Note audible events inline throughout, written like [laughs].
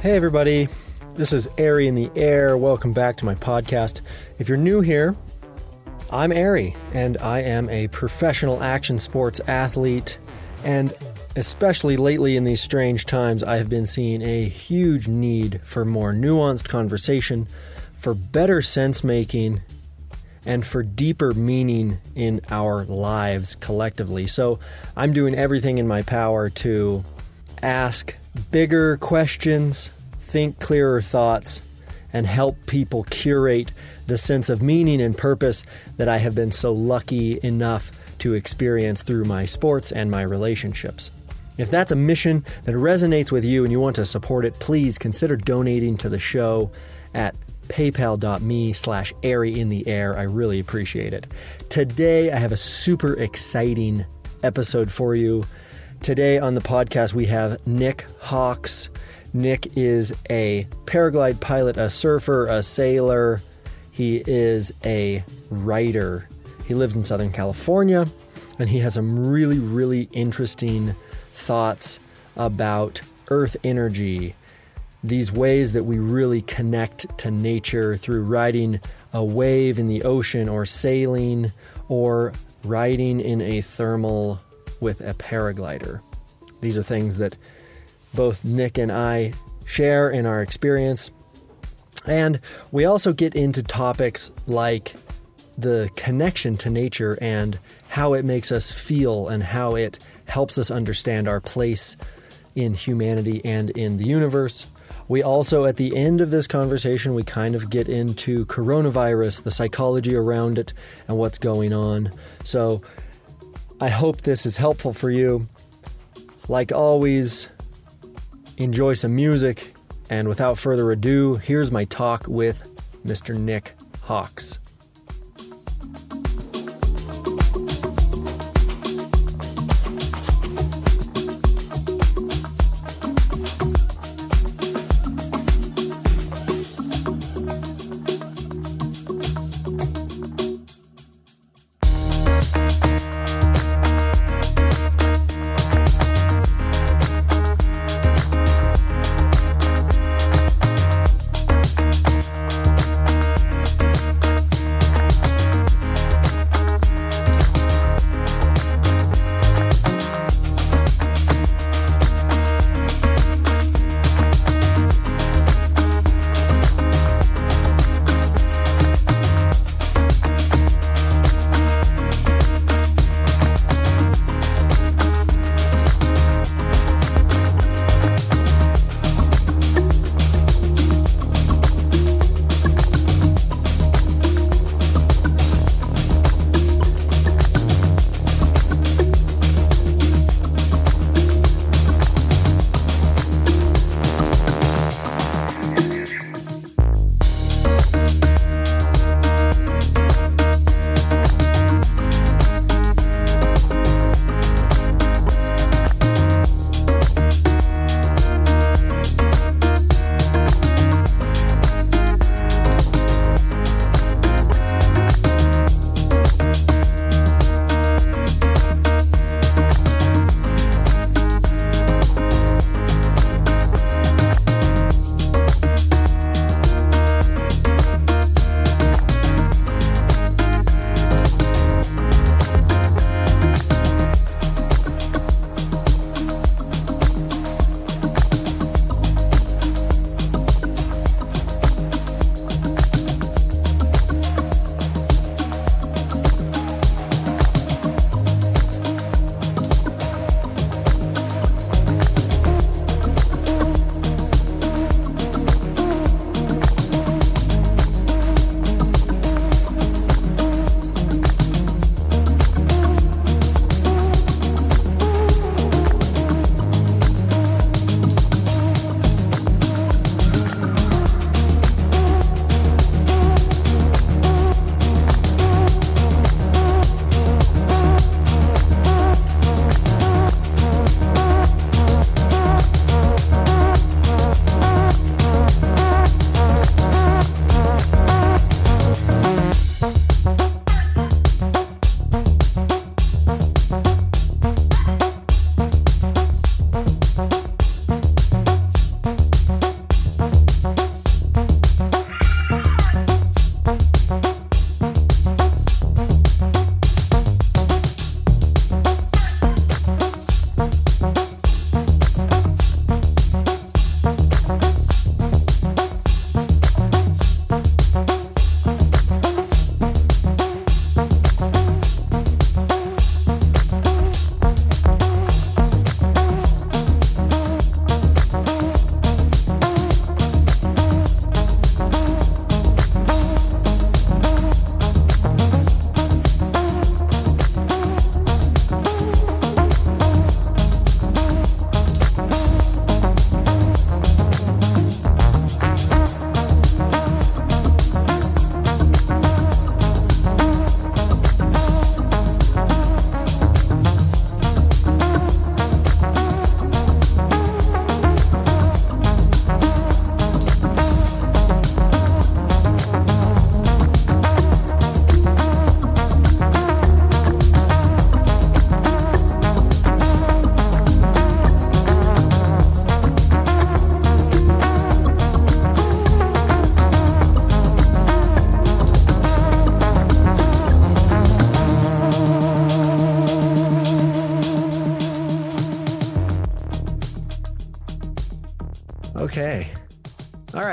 Hey, everybody. This is Ari in the Air. Welcome back to my podcast. If you're new here, I'm Ari, and I am a professional action sports athlete. And especially lately in these strange times, I have been seeing a huge need for more nuanced conversation, for better sense making, and for deeper meaning in our lives collectively. So I'm doing everything in my power to ask bigger questions, think clearer thoughts, and help people curate the sense of meaning and purpose that I have been so lucky enough to experience through my sports and my relationships. If that's a mission that resonates with you and you want to support it, please consider donating to the show at paypal.me slash ari in the air. I really appreciate it. Today, I have a super exciting episode for you. Today on the podcast, we have Nick Hawks. Nick is a paraglide pilot, a surfer, a sailor. He is a writer. He lives in Southern California and he has some really, really interesting thoughts about earth energy, these ways that we really connect to nature through riding a wave in the ocean or sailing or riding in a thermal with a paraglider. These are things that both Nick and I share in our experience. And we also get into topics like the connection to nature and how it makes us feel and how it helps us understand our place in humanity and in the universe. We also, at the end of this conversation, we kind of get into coronavirus, the psychology around it, and what's going on. So I hope this is helpful for you. Like always, enjoy some music. And without further ado, here's my talk with Mr. Nick Hawks.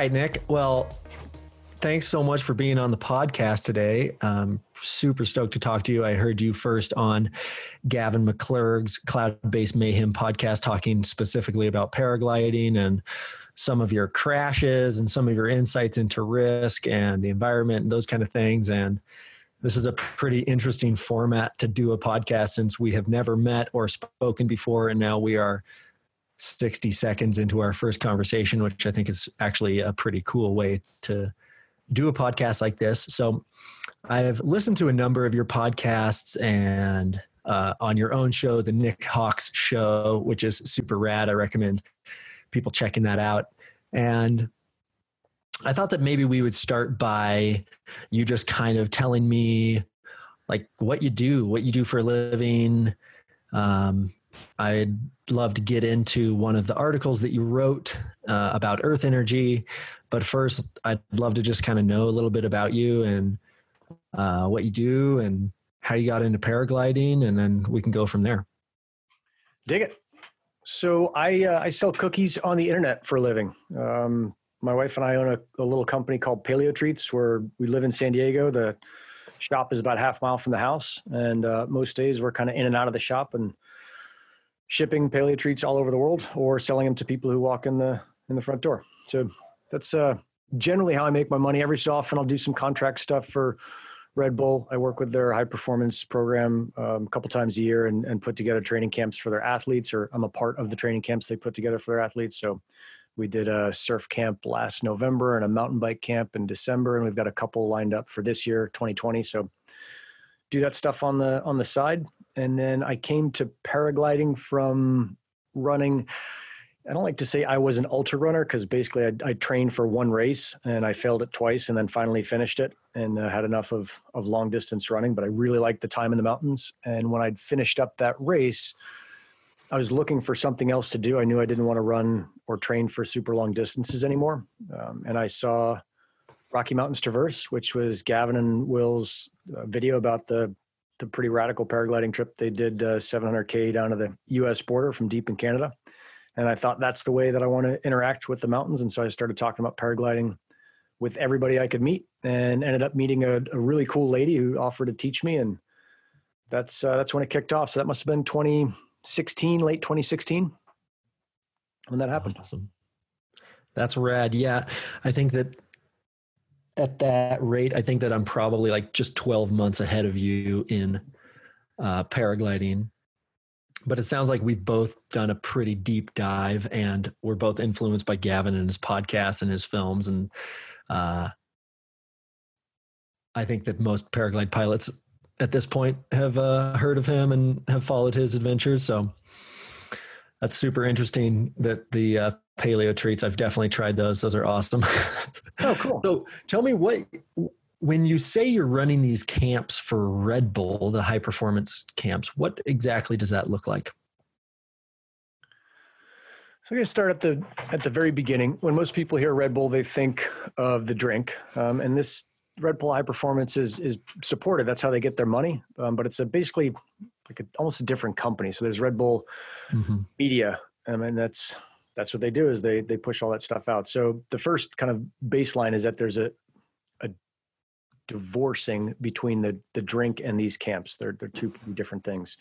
Right, Nick. Well, thanks so much for being on the podcast today. I'm super stoked to talk to you. I heard you first on Gavin McClurg's Cloud Based Mayhem podcast, talking specifically about paragliding and some of your crashes and some of your insights into risk and the environment and those kind of things. And this is a pretty interesting format to do a podcast since we have never met or spoken before. And now we are 60 seconds into our first conversation, which I think is actually a pretty cool way to do a podcast like this. So I've listened to a number of your podcasts and uh, on your own show, the Nick Hawks show, which is super rad. I recommend people checking that out. And I thought that maybe we would start by you just kind of telling me like what you do, what you do for a living. Um, I'd love to get into one of the articles that you wrote uh, about Earth energy, but first, I'd love to just kind of know a little bit about you and uh, what you do and how you got into paragliding, and then we can go from there. Dig it. So I uh, I sell cookies on the internet for a living. Um, my wife and I own a, a, little company called Paleo Treats, where we live in San Diego. The shop is about half mile from the house, and uh, most days we're kind of in and out of the shop and shipping paleo treats all over the world, or selling them to people who walk in the in the front door. So that's uh, generally how I make my money. Every so often, I'll do some contract stuff for Red Bull. I work with their high performance program um, a couple times a year and, and put together training camps for their athletes, or I'm a part of the training camps they put together for their athletes. So we did a surf camp last November and a mountain bike camp in December, and we've got a couple lined up for this year, 2020. So do that stuff on the on the side, and then I came to paragliding from running I don't like to say I was an ultra runner because basically I, I, trained for one race and I failed it twice and then finally finished it and uh, had enough of, of long distance running. But I really liked the time in the mountains. And when I'd finished up that race, I was looking for something else to do. I knew I didn't want to run or train for super long distances anymore. Um, and I saw Rocky Mountains Traverse, which was Gavin and Will's uh, video about the the pretty radical paragliding trip they did uh, 700k down to the U.S. border from deep in Canada and I thought that's the way that I want to interact with the mountains. And so I started talking about paragliding with everybody I could meet, and ended up meeting a, a really cool lady who offered to teach me, and that's uh, that's when it kicked off. So that must have been 2016, late 2016, when that happened. Awesome. That's rad. Yeah, I think that at that rate, I think that I'm probably like just 12 months ahead of you in uh, paragliding but it sounds like we've both done a pretty deep dive and we're both influenced by Gavin and his podcast and his films. And uh, I think that most paraglide pilots at this point have uh, heard of him and have followed his adventures. So that's super interesting that the uh, paleo treats, I've definitely tried those. Those are awesome. [laughs] Oh, cool. so tell me what, when you say you're running these camps for Red Bull, the high performance camps, what exactly does that look like? So I'm going to start at the at the very beginning. When most people hear Red Bull, they think of the drink, um, and this Red Bull High Performance is is supported. That's how they get their money. Um, but it's a basically like a, almost a different company. So there's Red Bull mm-hmm. Media, um, and that's that's what they do is they they push all that stuff out. So the first kind of baseline is that there's a a divorcing between the the drink and these camps. They're they're two different things.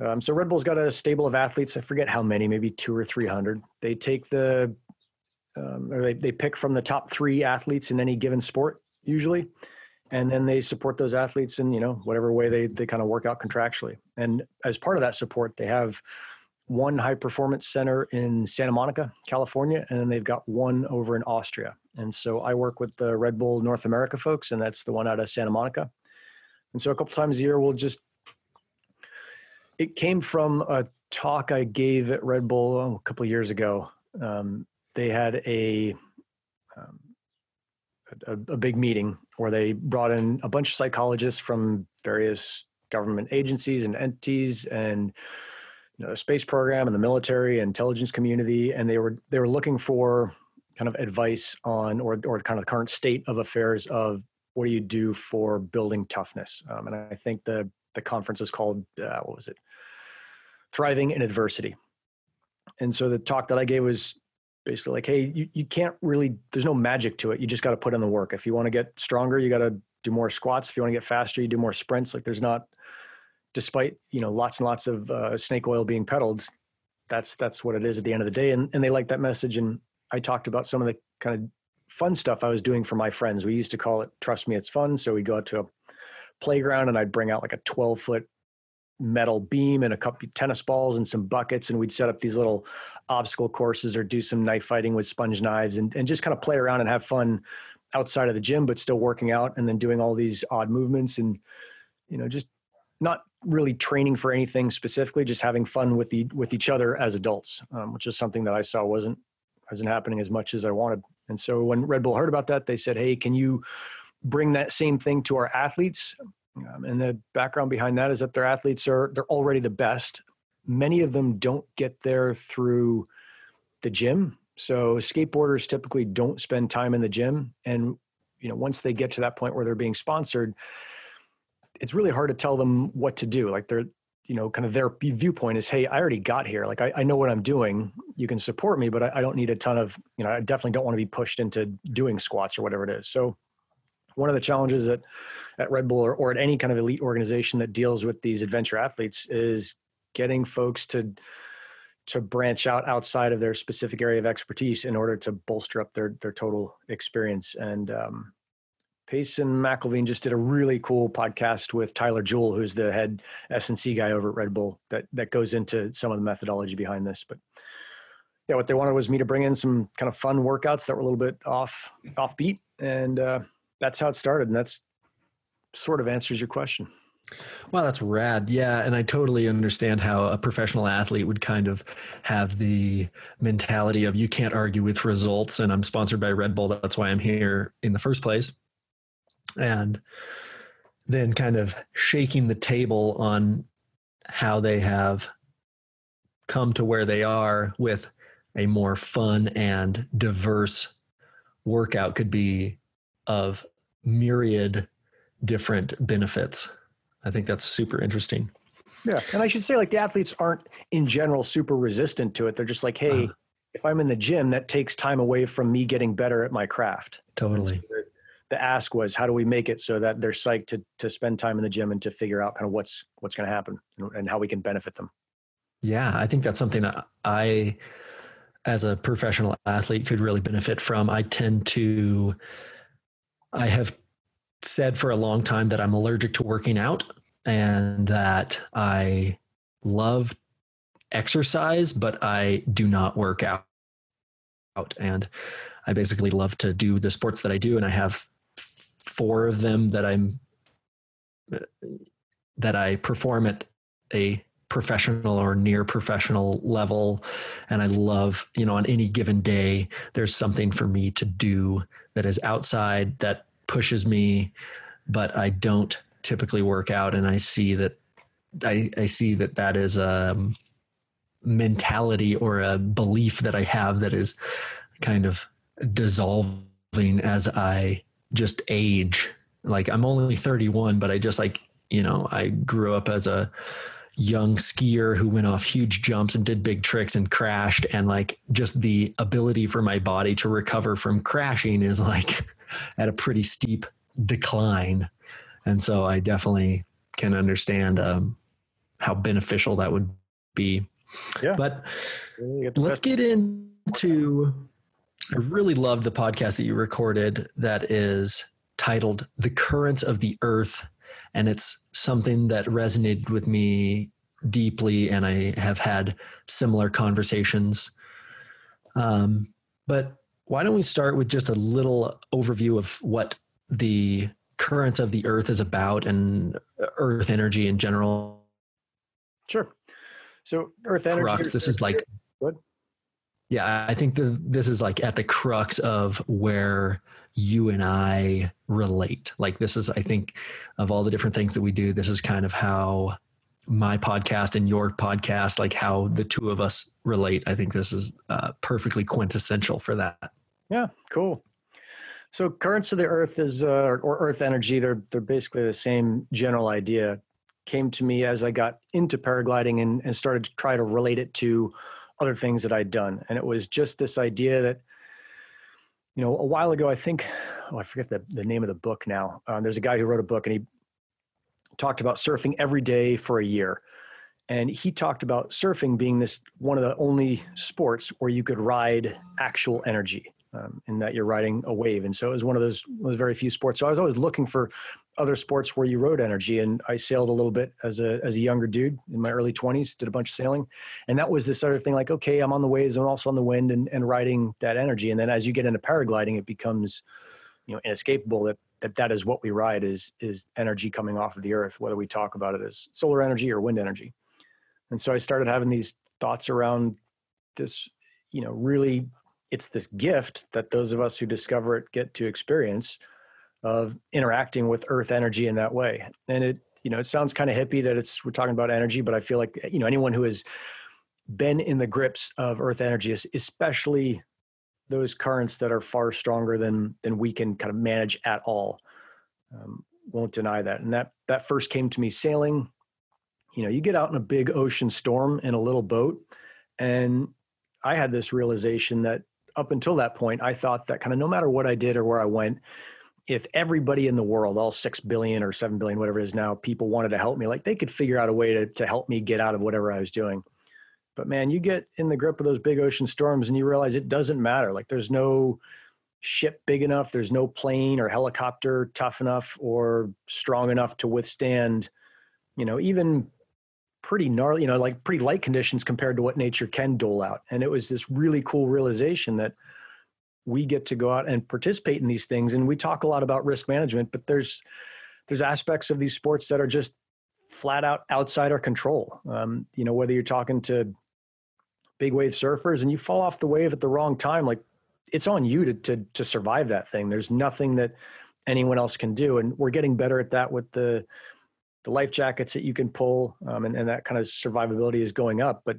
Um, so Red Bull's got a stable of athletes. I forget how many, maybe two or three hundred. They take the um, or they they pick from the top three athletes in any given sport usually, and then they support those athletes in you know whatever way they they kind of work out contractually. And as part of that support, they have one high performance center in Santa Monica, California, and then they've got one over in Austria. And so I work with the Red Bull North America folks, and that's the one out of Santa Monica. And so a couple times a year, we'll just, it came from a talk I gave at Red Bull oh, a couple years ago. Um, they had a, um, a, a big meeting where they brought in a bunch of psychologists from various government agencies and entities and you know, the space program and the military intelligence community, and they were they were looking for kind of advice on or or kind of the current state of affairs of what do you do for building toughness. Um, and I think the the conference was called uh, what was it? Thriving in adversity. And so the talk that I gave was basically like, hey, you, you can't really, there's no magic to it. You just got to put in the work. If you want to get stronger, you got to do more squats. If you want to get faster, you do more sprints. Like there's not, despite, you know, lots and lots of uh, snake oil being peddled, that's, that's what it is at the end of the day. And, and they like that message. And I talked about some of the kind of fun stuff I was doing for my friends. We used to call it trust me, it's fun. So we go out to a playground and I'd bring out like a 12 foot metal beam and a couple tennis balls and some buckets and we'd set up these little obstacle courses or do some knife fighting with sponge knives and, and just kind of play around and have fun outside of the gym but still working out and then doing all these odd movements and you know just not really training for anything specifically just having fun with the with each other as adults um, which is something that i saw wasn't wasn't happening as much as i wanted and so when red bull heard about that they said hey can you bring that same thing to our athletes um, and the background behind that is that their athletes are they're already the best. Many of them don't get there through the gym. So skateboarders typically don't spend time in the gym, and you know once they get to that point where they're being sponsored, it's really hard to tell them what to do. Like they're you know kind of their viewpoint is hey i already got here like i, I know what i'm doing you can support me but I, I don't need a ton of you know i definitely don't want to be pushed into doing squats or whatever it is so one of the challenges at, at Red Bull or, or at any kind of elite organization that deals with these adventure athletes is getting folks to to branch out outside of their specific area of expertise in order to bolster up their their total experience. And um, Payson McElveen just did a really cool podcast with Tyler Jewell, who's the head S&C guy over at Red Bull, that that goes into some of the methodology behind this. But yeah, what they wanted was me to bring in some kind of fun workouts that were a little bit off offbeat, and uh, that's how it started, and that's sort of answers your question. Well, that's rad. Yeah. And I totally understand how a professional athlete would kind of have the mentality of you can't argue with results. And I'm sponsored by Red Bull. That's why I'm here in the first place. And then kind of shaking the table on how they have come to where they are with a more fun and diverse workout could be of myriad different benefits. I think that's super interesting. Yeah. And I should say, like, the athletes aren't in general super resistant to it. They're just like, hey, uh, if I'm in the gym, that takes time away from me getting better at my craft. Totally. The ask was, how do we make it so that they're psyched to, to spend time in the gym and to figure out kind of what's, what's going to happen and, and how we can benefit them? Yeah. I think that's something that I, as a professional athlete, could really benefit from. I tend to, I have said for a long time that I'm allergic to working out and that I love exercise, but I do not work out. And I basically love to do the sports that I do, and I have four of them that I'm uh, that I perform at a professional or near professional level and i love you know on any given day there's something for me to do that is outside that pushes me, but I don't typically work out. And I see that I, I see that that is a um, mentality or a belief that I have that is kind of dissolving as I just age. Like I'm only 31, but I just like, you know, I grew up as a young skier who went off huge jumps and did big tricks and crashed and like just the ability for my body to recover from crashing is like [laughs] at a pretty steep decline. And so I definitely can understand um, how beneficial that would be. Yeah. But let's get into. I really loved the podcast that you recorded that is titled The Currents of the Earth. And it's something that resonated with me deeply. And I have had similar conversations. Um, but why don't we start with just a little overview of what the currents of the earth is about and earth energy in general? Sure. So earth energy. Crux, this is like Good. Yeah, I think the, this is like at the crux of where you and I relate. Like this is, I think, of all the different things that we do, this is kind of how my podcast and your podcast, like how the two of us relate. I think this is uh, perfectly quintessential for that. Yeah, cool. So currents of the earth is, uh, or earth energy, they're, they're basically the same general idea. Came to me as I got into paragliding and, and started to try to relate it to other things that I'd done. And it was just this idea that, you know, a while ago, I think, oh, I forget the, the name of the book now. Um, there's a guy who wrote a book and he talked about surfing every day for a year. And he talked about surfing being this one of the only sports where you could ride actual energy um, in that you're riding a wave. And so it was one of those, those very few sports. So I was always looking for other sports where you rode energy. And I sailed a little bit as a, as a younger dude in my early 20s, did a bunch of sailing. And that was this other thing like, okay, I'm on the waves, I'm also on the wind and, and riding that energy. And then as you get into paragliding, it becomes, you know, inescapable that, that that is what we ride is, is energy coming off of the earth, whether we talk about it as solar energy or wind energy. And so I started having these thoughts around this, you know, really it's this gift that those of us who discover it get to experience of interacting with earth energy in that way. And it you know it sounds kind of hippie that it's we're talking about energy but i feel like you know anyone who has been in the grips of earth energy especially those currents that are far stronger than than we can kind of manage at all um, won't deny that. And that that first came to me sailing. You know you get out in a big ocean storm in a little boat and i had this realization that up until that point i thought that kind of no matter what i did or where i went if everybody in the world, all six billion or seven billion, whatever it is now, people wanted to help me, like they could figure out a way to to help me get out of whatever I was doing. But man, you get in the grip of those big ocean storms and you realize it doesn't matter. Like there's no ship big enough, there's no plane or helicopter tough enough or strong enough to withstand, you know, even pretty gnarly, you know, like pretty light conditions compared to what nature can dole out. And it was this really cool realization that we get to go out and participate in these things and we talk a lot about risk management but there's there's aspects of these sports that are just flat out outside our control um, you know whether you're talking to big wave surfers and you fall off the wave at the wrong time like it's on you to to to survive that thing there's nothing that anyone else can do and we're getting better at that with the the life jackets that you can pull um, and, and that kind of survivability is going up but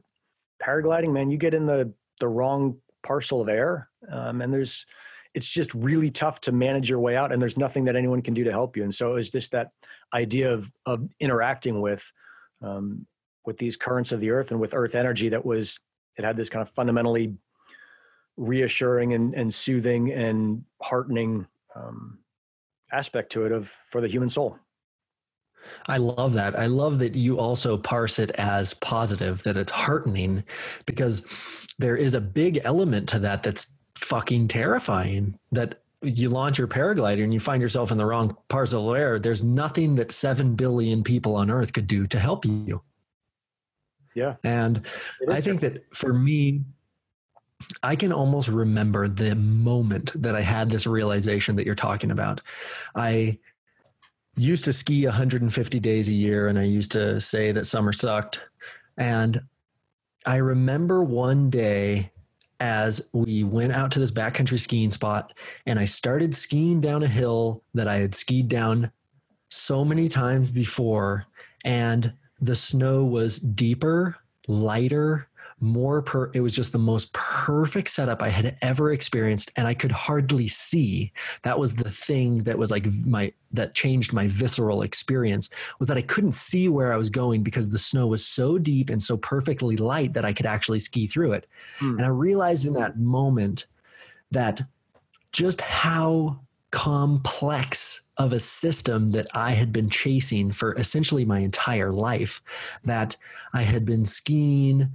paragliding man you get in the the wrong parcel of air um, and there's it's just really tough to manage your way out and there's nothing that anyone can do to help you and so it was just that idea of of interacting with um, with these currents of the earth and with earth energy that was it had this kind of fundamentally reassuring and, and soothing and heartening um, aspect to it of for the human soul I love that. I love that you also parse it as positive, that it's heartening, because there is a big element to that that's fucking terrifying. That you launch your paraglider and you find yourself in the wrong parts of the air. There's nothing that 7 billion people on earth could do to help you. Yeah. And I think that for me, I can almost remember the moment that I had this realization that you're talking about. I used to ski 150 days a year and I used to say that summer sucked. And I remember one day as we went out to this backcountry skiing spot and I started skiing down a hill that I had skied down so many times before and the snow was deeper, lighter, more per it was just the most perfect setup I had ever experienced and I could hardly see that was the thing that was like my that changed my visceral experience was that I couldn't see where I was going because the snow was so deep and so perfectly light that I could actually ski through it hmm. and I realized in that moment that just how complex of a system that I had been chasing for essentially my entire life that I had been skiing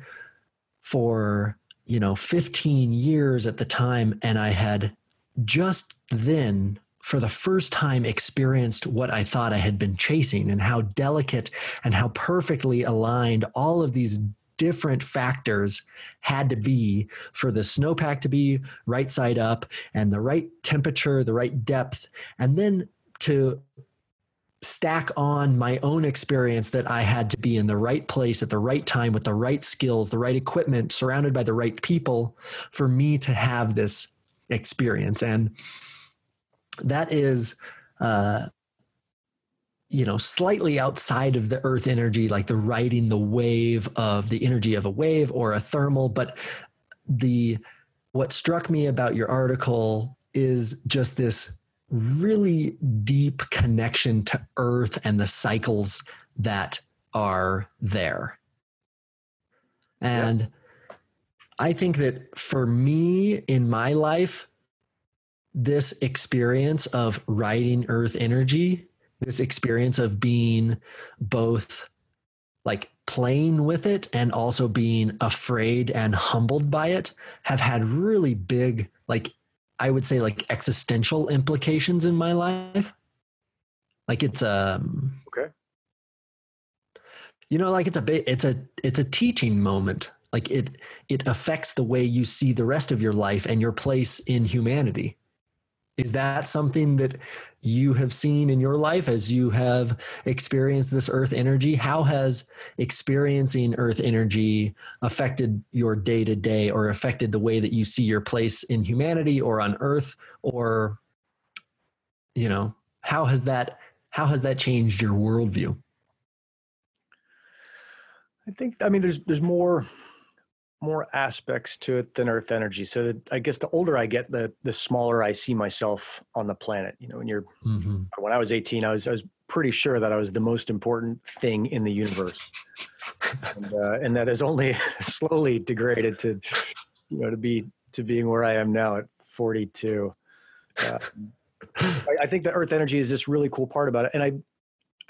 for you know 15 years at the time and i had just then for the first time experienced what i thought i had been chasing and how delicate and how perfectly aligned all of these different factors had to be for the snowpack to be right side up and the right temperature the right depth and then to stack on my own experience that I had to be in the right place at the right time with the right skills, the right equipment, surrounded by the right people for me to have this experience. And that is, uh, you know, slightly outside of the earth energy, like the riding the wave of the energy of a wave or a thermal. But the, what struck me about your article is just this really deep connection to earth and the cycles that are there. And I think that for me in my life, this experience of riding earth energy, this experience of being both like playing with it and also being afraid and humbled by it have had really big, like, I would say, like existential implications in my life. Like it's um okay. You know, like it's a bit, it's a it's a teaching moment. Like it it affects the way you see the rest of your life and your place in humanity. Is that something that you have seen in your life as you have experienced this earth energy? How has experiencing earth energy affected your day to day or affected the way that you see your place in humanity or on earth? Or, you know, how has that how has that changed your worldview? I think I mean there's there's more more aspects to it than earth energy. So i guess the older i get the the smaller i see myself on the planet you know when you're mm-hmm. when i was 18 i was i was pretty sure that i was the most important thing in the universe. And, uh, and that has only [laughs] slowly degraded to you know to be to being where i am now at 42 uh, I, I think that earth energy is this really cool part about it. And i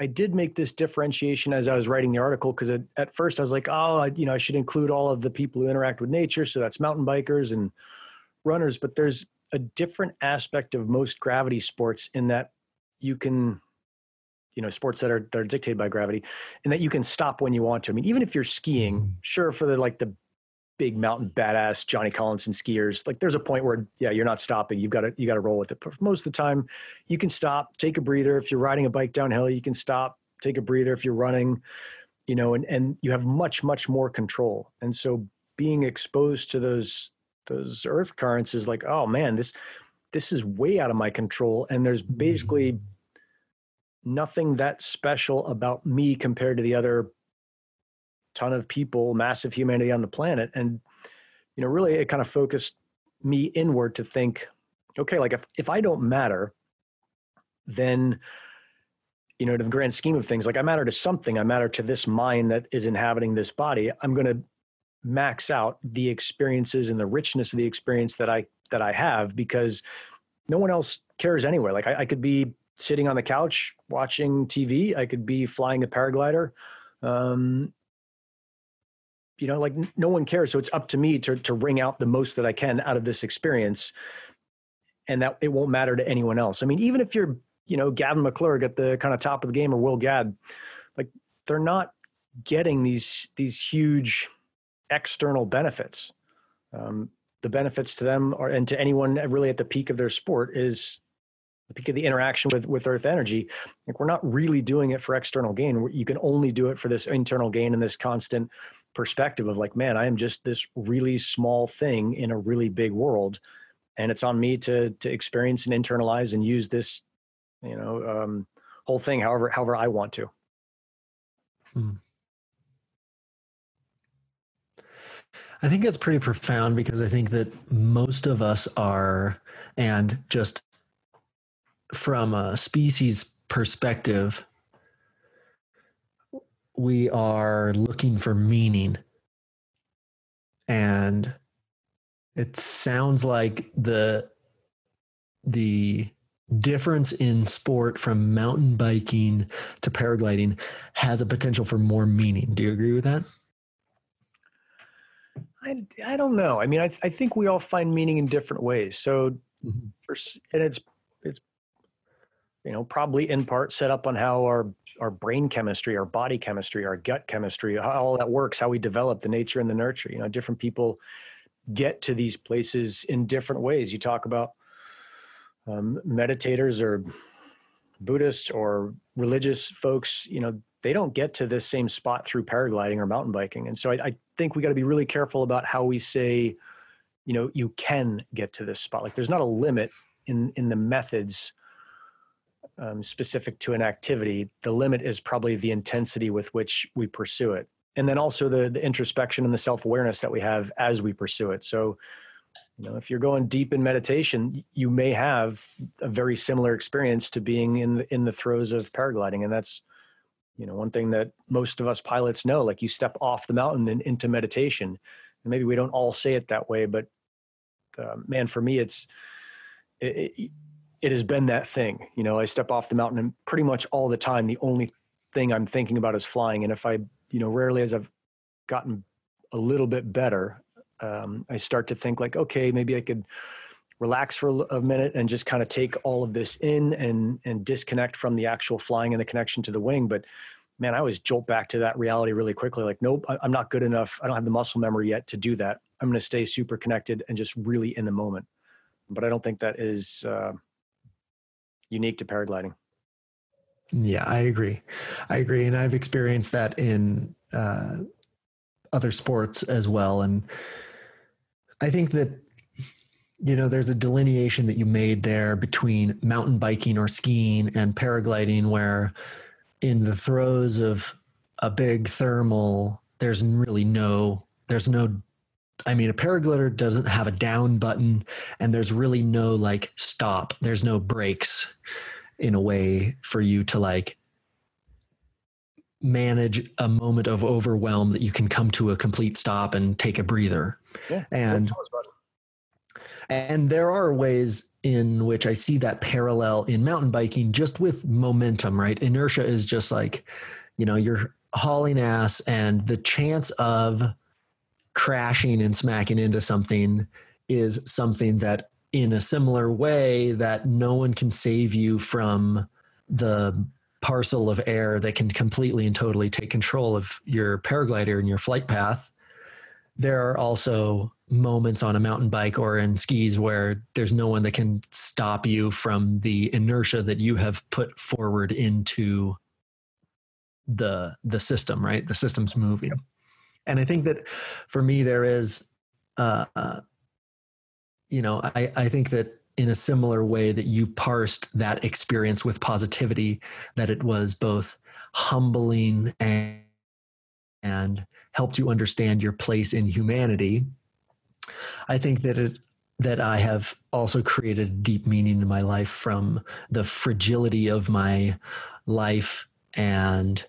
I did make this differentiation as I was writing the article because at first I was like, oh, I, you know, I should include all of the people who interact with nature. So that's mountain bikers and runners. But there's a different aspect of most gravity sports in that you can, you know, sports that are that are dictated by gravity, and that you can stop when you want to. I mean, even if you're skiing, mm-hmm. sure, for the like the big mountain badass Johnny Collinson skiers, like there's a point where yeah, you're not stopping. You've got to you got to roll with it. But most of the time, you can stop, take a breather. If you're riding a bike downhill, you can stop, take a breather. If you're running, you know, and and you have much much more control. And so being exposed to those those earth currents is like, oh man, this this is way out of my control. And there's basically mm-hmm. nothing that special about me compared to the other ton of people, massive humanity on the planet. And, you know, really it kind of focused me inward to think, okay, like if, if I don't matter, then, you know, to the grand scheme of things, like I matter to something, I matter to this mind that is inhabiting this body. I'm going to max out the experiences and the richness of the experience that I, that I have because no one else cares anyway. Like I, I could be sitting on the couch watching TV. I could be flying a paraglider. Um, you know like no one cares. So it's up to me to to wring out the most that i can out of this experience and that it won't matter to anyone else. I mean even if you're you know gavin mcclurg at the kind of top of the game or will gadd like they're not getting these these huge external benefits. Um, the benefits to them are and to anyone really at the peak of their sport is the peak of the interaction with with earth energy. Like we're not really doing it for external gain. You can only do it for this internal gain and this constant perspective of like, man, I am just this really small thing in a really big world, and it's on me to to experience and internalize and use this, you know, um, whole thing however however I want to. Hmm. I think that's pretty profound because I think that most of us are, and just from a species perspective, we are looking for meaning. And it sounds like the the difference in sport from mountain biking to paragliding has a potential for more meaning. Do you agree with that? I, I don't know. I mean, I, I think we all find meaning in different ways. So, mm-hmm. for, and it's you know, probably in part set up on how our our brain chemistry, our body chemistry, our gut chemistry, how all that works, how we develop the nature and the nurture. You know, different people get to these places in different ways. You talk about um, meditators or Buddhists or religious folks, you know, they don't get to this same spot through paragliding or mountain biking. And so I, I think we got to be really careful about how we say, you know, you can get to this spot. Like there's not a limit in in the methods um, specific to an activity, the limit is probably the intensity with which we pursue it. And then also the, the introspection and the self awareness that we have as we pursue it. So, you know, if you're going deep in meditation, you may have a very similar experience to being in the, in the throes of paragliding. And that's, you know, one thing that most of us pilots know, like you step off the mountain and into meditation And maybe we don't all say it that way, but uh, man, for me, it's it, it, it has been that thing. You know, I step off the mountain and pretty much all the time, the only thing I'm thinking about is flying. And if I, you know, rarely as I've gotten a little bit better, um, I start to think like, okay, maybe I could relax for a minute and just kind of take all of this in and and disconnect from the actual flying and the connection to the wing. But man, I always jolt back to that reality really quickly. Like, nope, I'm not good enough. I don't have the muscle memory yet to do that. I'm going to stay super connected and just really in the moment. But I don't think that is uh, unique to paragliding. Yeah, I agree. I agree, and I've experienced that in uh, other sports as well. And I think that you know there's a delineation that you made there between mountain biking or skiing and paragliding, where in the throes of a big thermal, there's really no there's no I mean, a paraglider doesn't have a down button, and there's really no like stop. There's no brakes in a way for you to like manage a moment of overwhelm that you can come to a complete stop and take a breather. Yeah, and and there are ways in which I see that parallel in mountain biking just with momentum, right? Inertia is just like, you know, you're hauling ass and the chance of crashing and smacking into something is something that in a similar way that no one can save you from the parcel of air that can completely and totally take control of your paraglider and your flight path. There are also moments on a mountain bike or in skis where there's no one that can stop you from the inertia that you have put forward into the the system right? The system's moving and I think that for me, there is, uh, uh, you know, I, I think that in a similar way that you parsed that experience with positivity, that it was both humbling and, and helped you understand your place in humanity. I think that it that I have also created deep meaning in my life from the fragility of my life and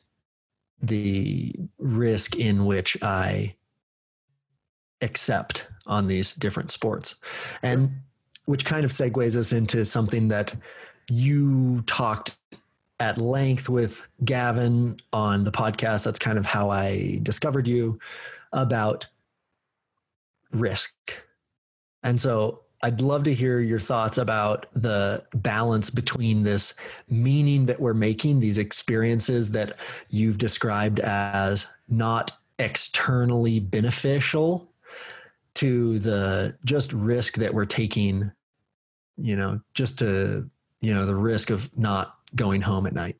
the risk in which I accept on these different sports. And which kind of segues us into something that you talked at length with Gavin on the podcast. That's kind of how I discovered you about risk. And so I'd love to hear your thoughts about the balance between this meaning that we're making, these experiences that you've described as not externally beneficial, to the just risk that we're taking, you know, just to, you know, the risk of not going home at night.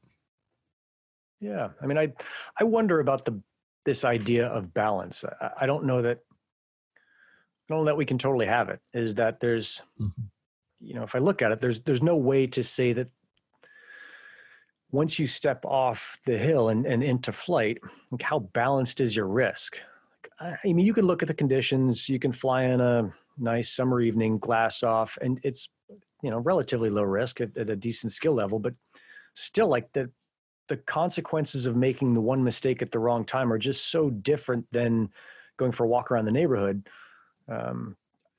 Yeah. I mean, I, I wonder about the, this idea of balance. I, I don't know that know that we can totally have it is that there's mm-hmm. you know if i look at it there's there's no way to say that once you step off the hill and, and into flight like how balanced is your risk i mean you can look at the conditions you can fly in a nice summer evening glass off and it's you know relatively low risk at, at a decent skill level but still like the the consequences of making the one mistake at the wrong time are just so different than going for a walk around the neighborhood um,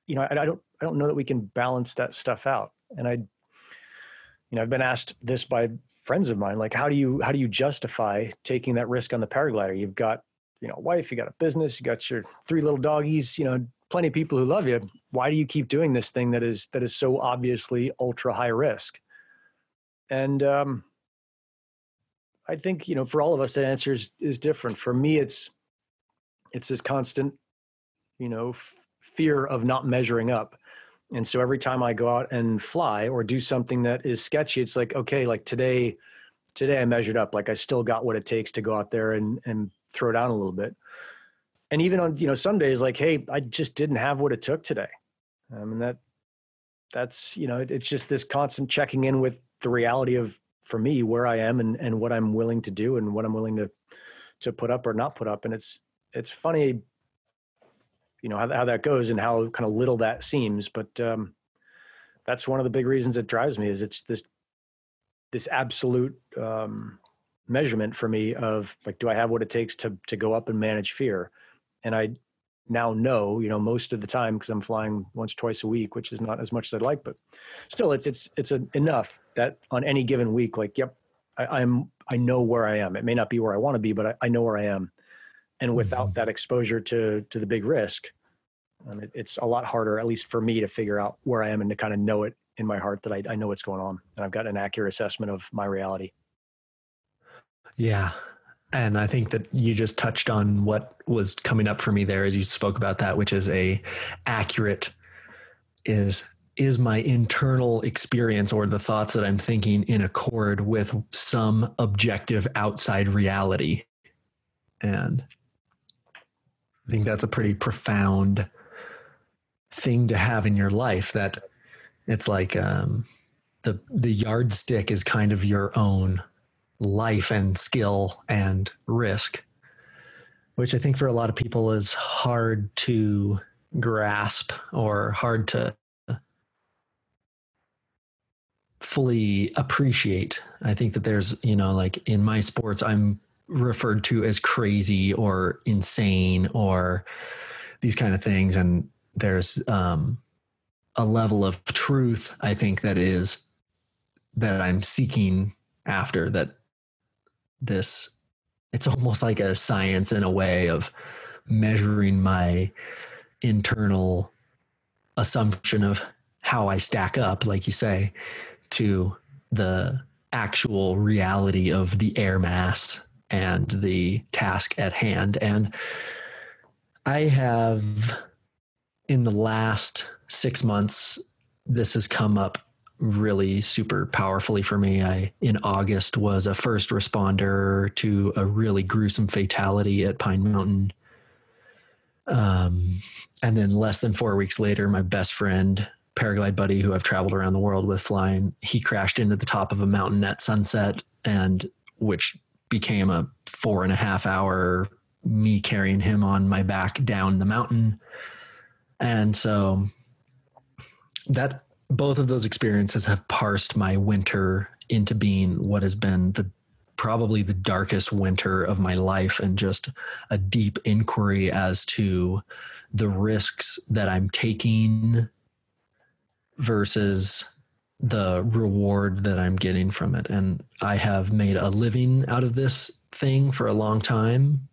you know, I, I, don't, I don't know that we can balance that stuff out. And I, you know, I've been asked this by friends of mine, like, how do you, how do you justify taking that risk on the paraglider? You've got, you know, a wife, you got a business, you got your three little doggies, you know, plenty of people who love you. Why do you keep doing this thing that is, that is so obviously ultra high risk? And, um, I think, you know, for all of us, the answer is, is different. For me, it's, it's this constant, you know, fear of not measuring up. And so every time I go out and fly or do something that is sketchy, it's like, okay, like today, today I measured up. Like I still got what it takes to go out there and, and throw down a little bit. And even on, you know, some days like, Hey, I just didn't have what it took today. Um, I mean, that, that's, you know, it, it's just this constant checking in with the reality of, for me, where I am and, and what I'm willing to do and what I'm willing to, to put up or not put up. And it's, it's funny you know how, how that goes and how kind of little that seems but um, that's one of the big reasons it drives me is it's this this absolute um, measurement for me of like do i have what it takes to to go up and manage fear and i now know, you know, most of the time because I'm flying once, twice a week, which is not as much as I'd like, but still, it's it's it's a, enough that on any given week, like, yep, I, am I know where I am. It may not be where I want to be, but I, I know where I am. And without mm-hmm. that exposure to to the big risk, um, it, it's a lot harder, at least for me, to figure out where I am and to kind of know it in my heart that I, I know what's going on and I've got an accurate assessment of my reality. Yeah, and I think that you just touched on what was coming up for me there as you spoke about that, which is a accurate is is my internal experience or the thoughts that I'm thinking in accord with some objective outside reality. And I think that's a pretty profound thing to have in your life that it's like um, the the yardstick is kind of your own life and skill and risk, which I think for a lot of people is hard to grasp or hard to fully appreciate. I think that there's, you know, like in my sports, I'm referred to as crazy or insane or these kind of things. And there's um, a level of truth, I think, that is that I'm seeking after that this it's almost like a science in a way of measuring my internal assumption of how I stack up, like you say, to the actual reality of the air mass and the task at hand. And I have, in the last six months, this has come up really super powerfully for me. I in August was a first responder to a really gruesome fatality at Pine Mountain. Um, and then less than four weeks later, my best friend, paraglide buddy, who I've traveled around the world with flying, he crashed into the top of a mountain at sunset, and which became a four and a half hour me carrying him on my back down the mountain. And so that both of those experiences have parsed my winter into being what has been the probably the darkest winter of my life and just a deep inquiry as to the risks that I'm taking versus the reward that I'm getting from it. And I have made a living out of this thing for a long time.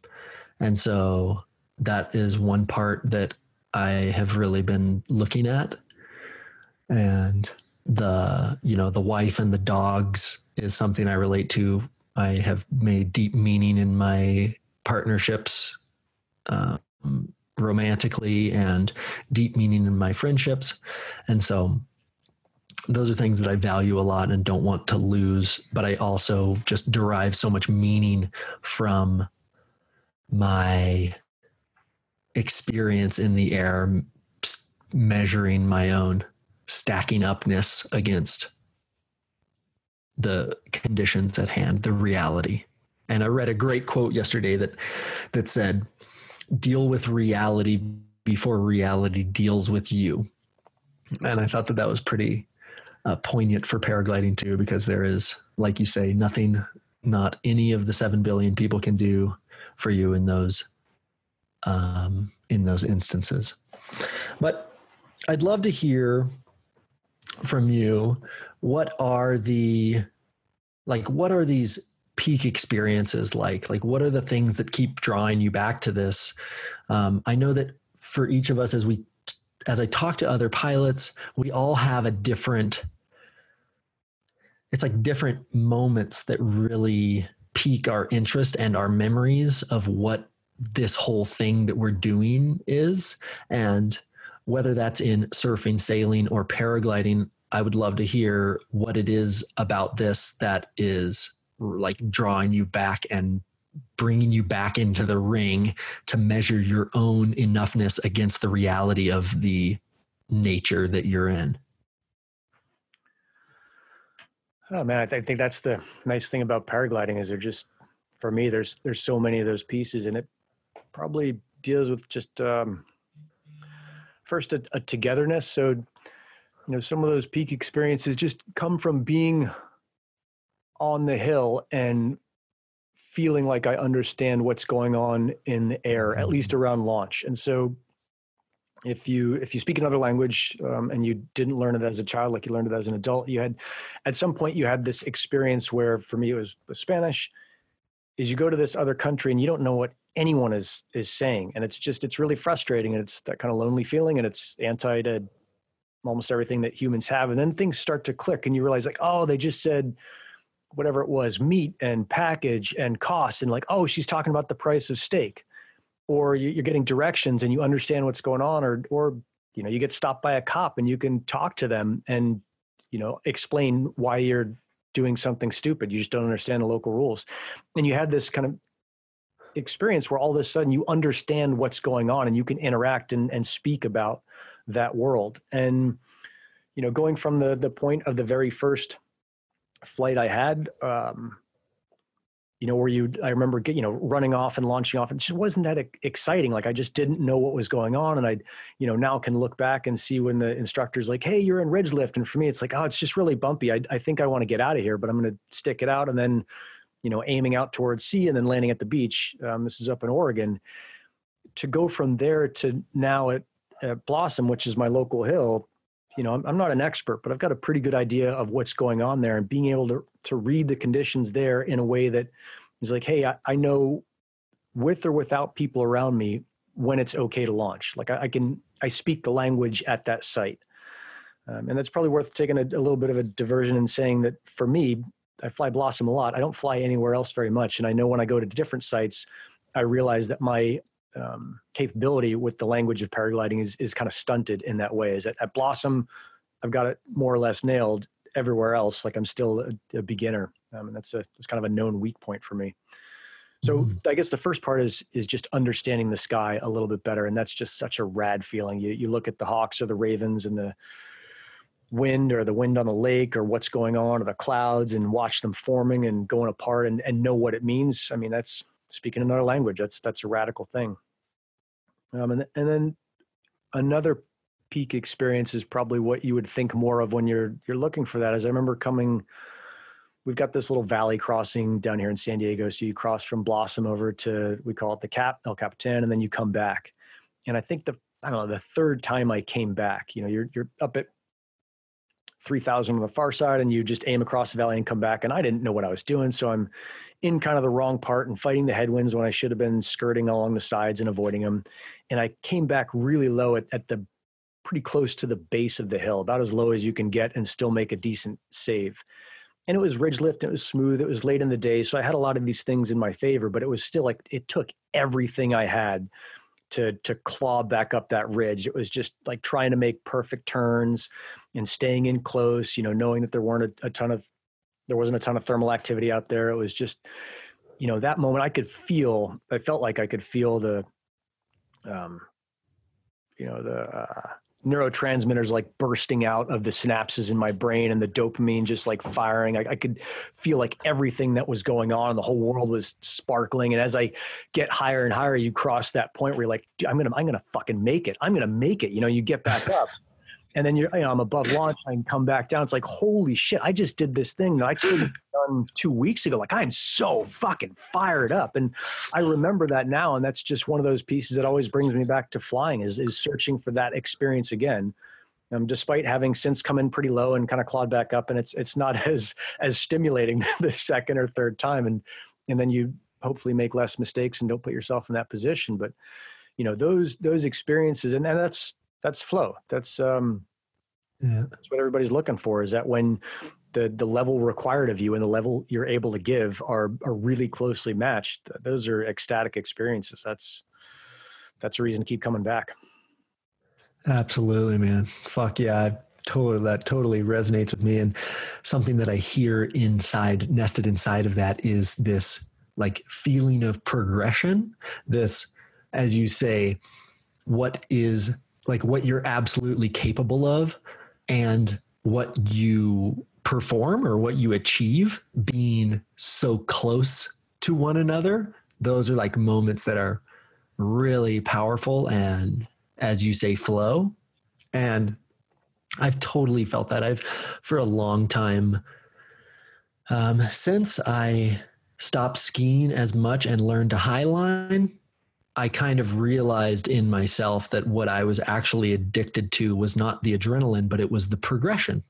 And so that is one part that I have really been looking at and the you know the wife and the dogs is something i relate to i have made deep meaning in my partnerships um, romantically and deep meaning in my friendships and so those are things that i value a lot and don't want to lose but i also just derive so much meaning from my experience in the air measuring my own stacking upness against the conditions at hand, the reality. And I read a great quote yesterday that that said, "Deal with reality before reality deals with you." And I thought that that was pretty uh, poignant for paragliding too, because there is, like you say, nothing, not any of the seven billion people can do for you in those um, in those instances. But I'd love to hear from you what are the like what are these peak experiences like like what are the things that keep drawing you back to this um, i know that for each of us as we as i talk to other pilots we all have a different it's like different moments that really pique our interest and our memories of what this whole thing that we're doing is and whether that's in surfing, sailing, or paragliding, I would love to hear what it is about this that is like drawing you back and bringing you back into the ring to measure your own enoughness against the reality of the nature that you're in. Oh man, I, th- I think that's the nice thing about paragliding is there just for me there's there's so many of those pieces and it probably deals with just um, first a, a togetherness. So, you know, some of those peak experiences just come from being on the hill and feeling like I understand what's going on in the air, at least mm-hmm. around launch. And so if you if you speak another language um, and you didn't learn it as a child like you learned it as an adult you had at some point you had this experience where for me it was, spanish. Is you go to this other country and you don't know what anyone is is saying and it's just it's really frustrating and it's that kind of lonely feeling and it's anti to almost everything that humans have and then things start to click and you realize like oh they just said whatever it was meat and package and cost and like oh she's talking about the price of steak or you're getting directions and you understand what's going on or or you know you get stopped by a cop and you can talk to them and you know explain why you're doing something stupid. You just don't understand the local rules. And you had this kind of experience where all of a sudden you understand what's going on and you can interact and, and speak about that world. And you know going from the the point of the very first flight i had um, you know, where you, I remember, you know, running off and launching off. It just wasn't that exciting. Like I just didn't know what was going on. And I, you know, now can look back and see when the instructor's like, Hey, you're in ridge lift. And for me, it's like, oh, it's just really bumpy. I, I think I want to get out of here, but I'm going to stick it out. And then, you know, aiming out towards sea and then landing at the beach. Um, this is up in Oregon. To go from there to now at, at Blossom, which is my local hill, you know, I'm, I'm not an expert, but I've got a pretty good idea of what's going on there and being able to, to read the conditions there in a way that is like, hey, I, I know with or without people around me when it's okay to launch. Like I, I can, I speak the language at that site. Um, and that's probably worth taking a, a, little bit of a diversion and saying that for me, I fly Blossom a lot. I don't fly anywhere else very much. And I know when I go to different sites, I realize that my um, capability with the language of paragliding is is kind of stunted in that way. Is that at Blossom, I've got it more or less nailed. Everywhere else, like I'm still a, a beginner, um, and that's a that's kind of a known weak point for me. So mm-hmm. I guess the first part is is just understanding the sky a little bit better, and that's just such a rad feeling. You you look at the hawks or the ravens and the wind or the wind on the lake or what's going on or the clouds and watch them forming and going apart and, and know what it means. I mean, that's speaking another language. That's that's a radical thing. Um, and and then another peak experience is probably what you would think more of when you're you're looking for that. As I remember coming, we've got this little valley crossing down here in San Diego. So you cross from Blossom over to we call it the Cap El Capitan, and then you come back. And I think the I don't know the third time I came back, you know, you're you're up at 3000 on the far side and you just aim across the valley and come back. And i didn't know what i was doing. So i'm in kind of the wrong part and fighting the headwinds when i should have been skirting along the sides and avoiding them and i came back really low at, at the pretty close to the base of the hill about as low as you can get and still make a decent save. And it was ridge lift it was smooth it was late in the day so i had a lot of these things in my favor but it was still like it took everything i had to to claw back up that ridge. It was just like trying to make perfect turns and staying in close. You know, knowing that there weren't a, a ton of there wasn't a ton of thermal activity out there. It was just, you know, that moment I could feel. I felt like I could feel the, um, you know, the uh, neurotransmitters like bursting out of the synapses in my brain and the dopamine just like firing. I, I, could feel like everything that was going on, the whole world was sparkling. And as I get higher and higher, you cross that point where you're like, I'm gonna, I'm gonna fucking make it. I'm gonna make it. You know, you get back up and then you're, you know, I'm above launch. I can come back down. It's like, holy shit! I just did this thing that I could have [sighs] done two weeks ago. Like I'm so fucking fired up, and I remember that now. And that's just one of those pieces that always brings me back to flying. Is is searching for that experience again. Um, despite having since come in pretty low and kind of clawed back up, and it's it's not [laughs] as as stimulating [laughs] the second or third time, and and then you hopefully make less mistakes and don't put yourself in that position. But you know those those experiences, and, and that's that's flow. That's um, yeah. that's what everybody's looking for. Is that when the the level required of you and the level you're able to give are are really closely matched. Those are ecstatic experiences. That's that's a reason to keep coming back. Absolutely, man. Fuck yeah. Totally, that totally resonates with me. And something that I hear inside, nested inside of that, is this like feeling of progression. This, as you say, what is like what you're absolutely capable of and what you perform or what you achieve being so close to one another. Those are like moments that are really powerful and as you say flow. And i've totally felt that. I've for a long time um, since i stopped skiing as much and learned to highline I kind of realized in myself that what I was actually addicted to was not the adrenaline, but it was the progression.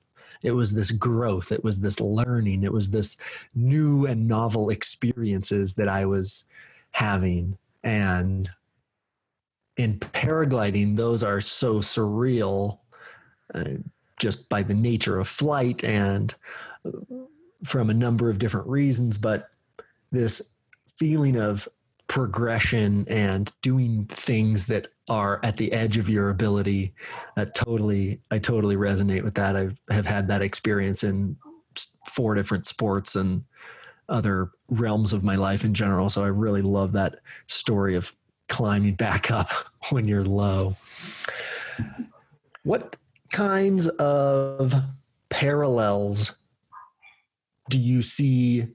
It was this growth. It was this learning. It was this new and novel experiences that I was having. And in paragliding, those are so surreal uh, just by the nature of flight and uh, from a number of different reasons. But this feeling of progression and doing things that are at the edge of your ability. That totally i totally resonate with that. I have had that experience in four different sports and other realms of my life in general. So i really love that story of climbing back [laughs] up when you're low. What kinds of parallels do you see?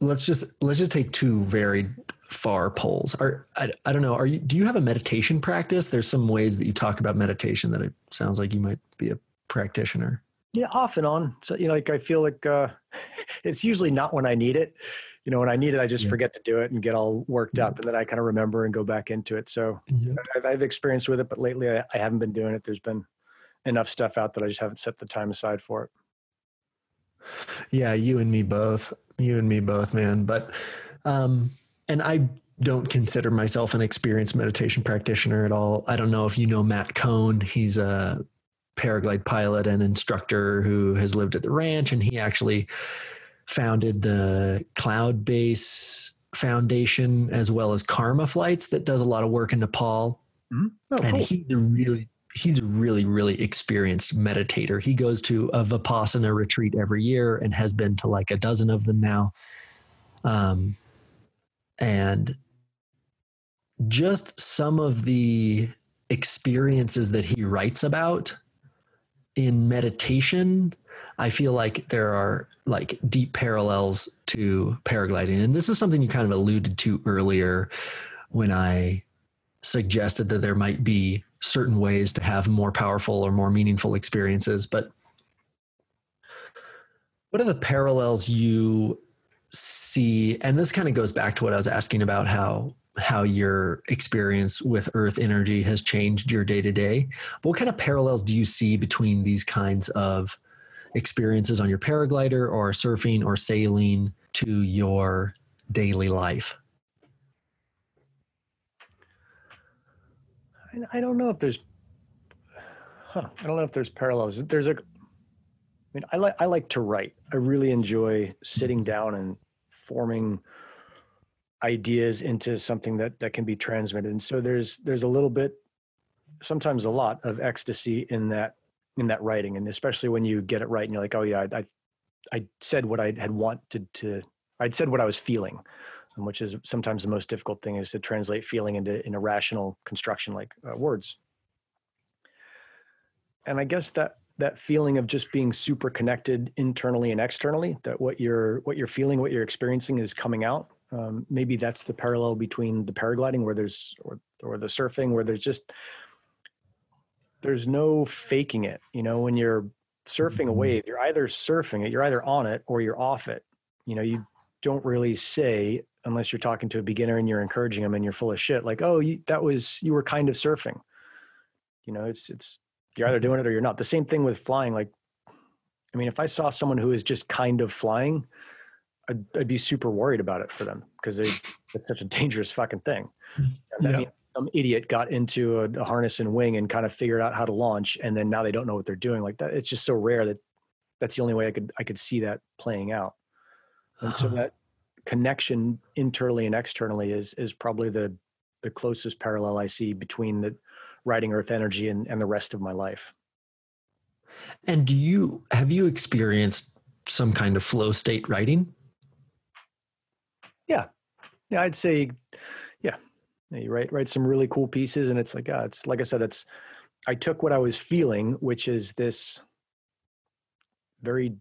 Let's just let's just take two very far poles are I, I don't know are you do you have a meditation practice? There's some ways that you talk about meditation that it sounds like you might be a practitioner. Yeah off and on. So you know like i feel like uh [laughs] it's usually not when i need it. You know when i need it i just yeah. forget to do it and get all worked up and then i kind of remember and go back into it. So yeah. I've, I've, experienced with it but lately I, I haven't been doing it. There's been enough stuff out that i just haven't set the time aside for it. Yeah you and me both. You and me both man. But um and I don't consider myself an experienced meditation practitioner at all. I don't know if you know Matt Cohn. He's a paraglide pilot and instructor who has lived at the ranch, and he actually founded the Cloud Base Foundation as well as Karma Flights that does a lot of work in Nepal. Mm-hmm. Oh, and cool. he's a really he's a really really experienced meditator. He goes to a Vipassana retreat every year and has been to like a dozen of them now. Um, and just some of the experiences that he writes about in meditation i feel like there are like deep parallels to paragliding. And this is something you kind of alluded to earlier when i suggested that there might be certain ways to have more powerful or more meaningful experiences. But what are the parallels you see and this kind of goes back to what i was asking about how how your experience with earth energy has changed your day to day what kind of parallels do you see between these kinds of experiences on your paraglider or surfing or sailing to your daily life? I don't know if there's huh, i don't know if there's parallels. There's a I mean, I like I like to write. I really enjoy sitting mm-hmm. down and forming ideas into something that that can be transmitted. And so there's there's a little bit, sometimes a lot of ecstasy in that in that writing, and especially when you get it right and you're like, oh yeah, I I, I said what I had wanted to. I'd said what I was feeling, which is sometimes the most difficult thing is to translate feeling into in a rational construction like uh, words. And I guess that that feeling of just being super connected internally and externally that what you're what you're feeling what you're experiencing is coming out. Um, maybe that's the parallel between the paragliding where there's or, or the surfing where there's just there's no faking it. You know when you're surfing a mm-hmm. wave you're either surfing it you're either on it or you're off it. You know you don't really say unless you're talking to a beginner and you're encouraging them and you're full of shit like oh you, that was you were kind of surfing. You know it's it's you're either doing mm-hmm. it or you're not. The same thing with flying. Like, I mean, if I saw someone who is just kind of flying, I'd, I'd be super worried about it for them because it's such a dangerous fucking thing. [laughs] Yeah. some idiot got into a, a, harness and wing and kind of figured out how to launch, and then now they don't know what they're doing. Like that, it's just so rare that that's the only way I could I could see that playing out. And so [sighs] that connection internally and externally is is probably the the closest parallel I see between the writing Earth Energy and, and the rest of my life. And do you have you experienced some kind of flow state writing? Yeah, yeah, I'd say, yeah. You write write some really cool pieces, and it's like, uh, it's like I said, it's. I took what I was feeling, which is this very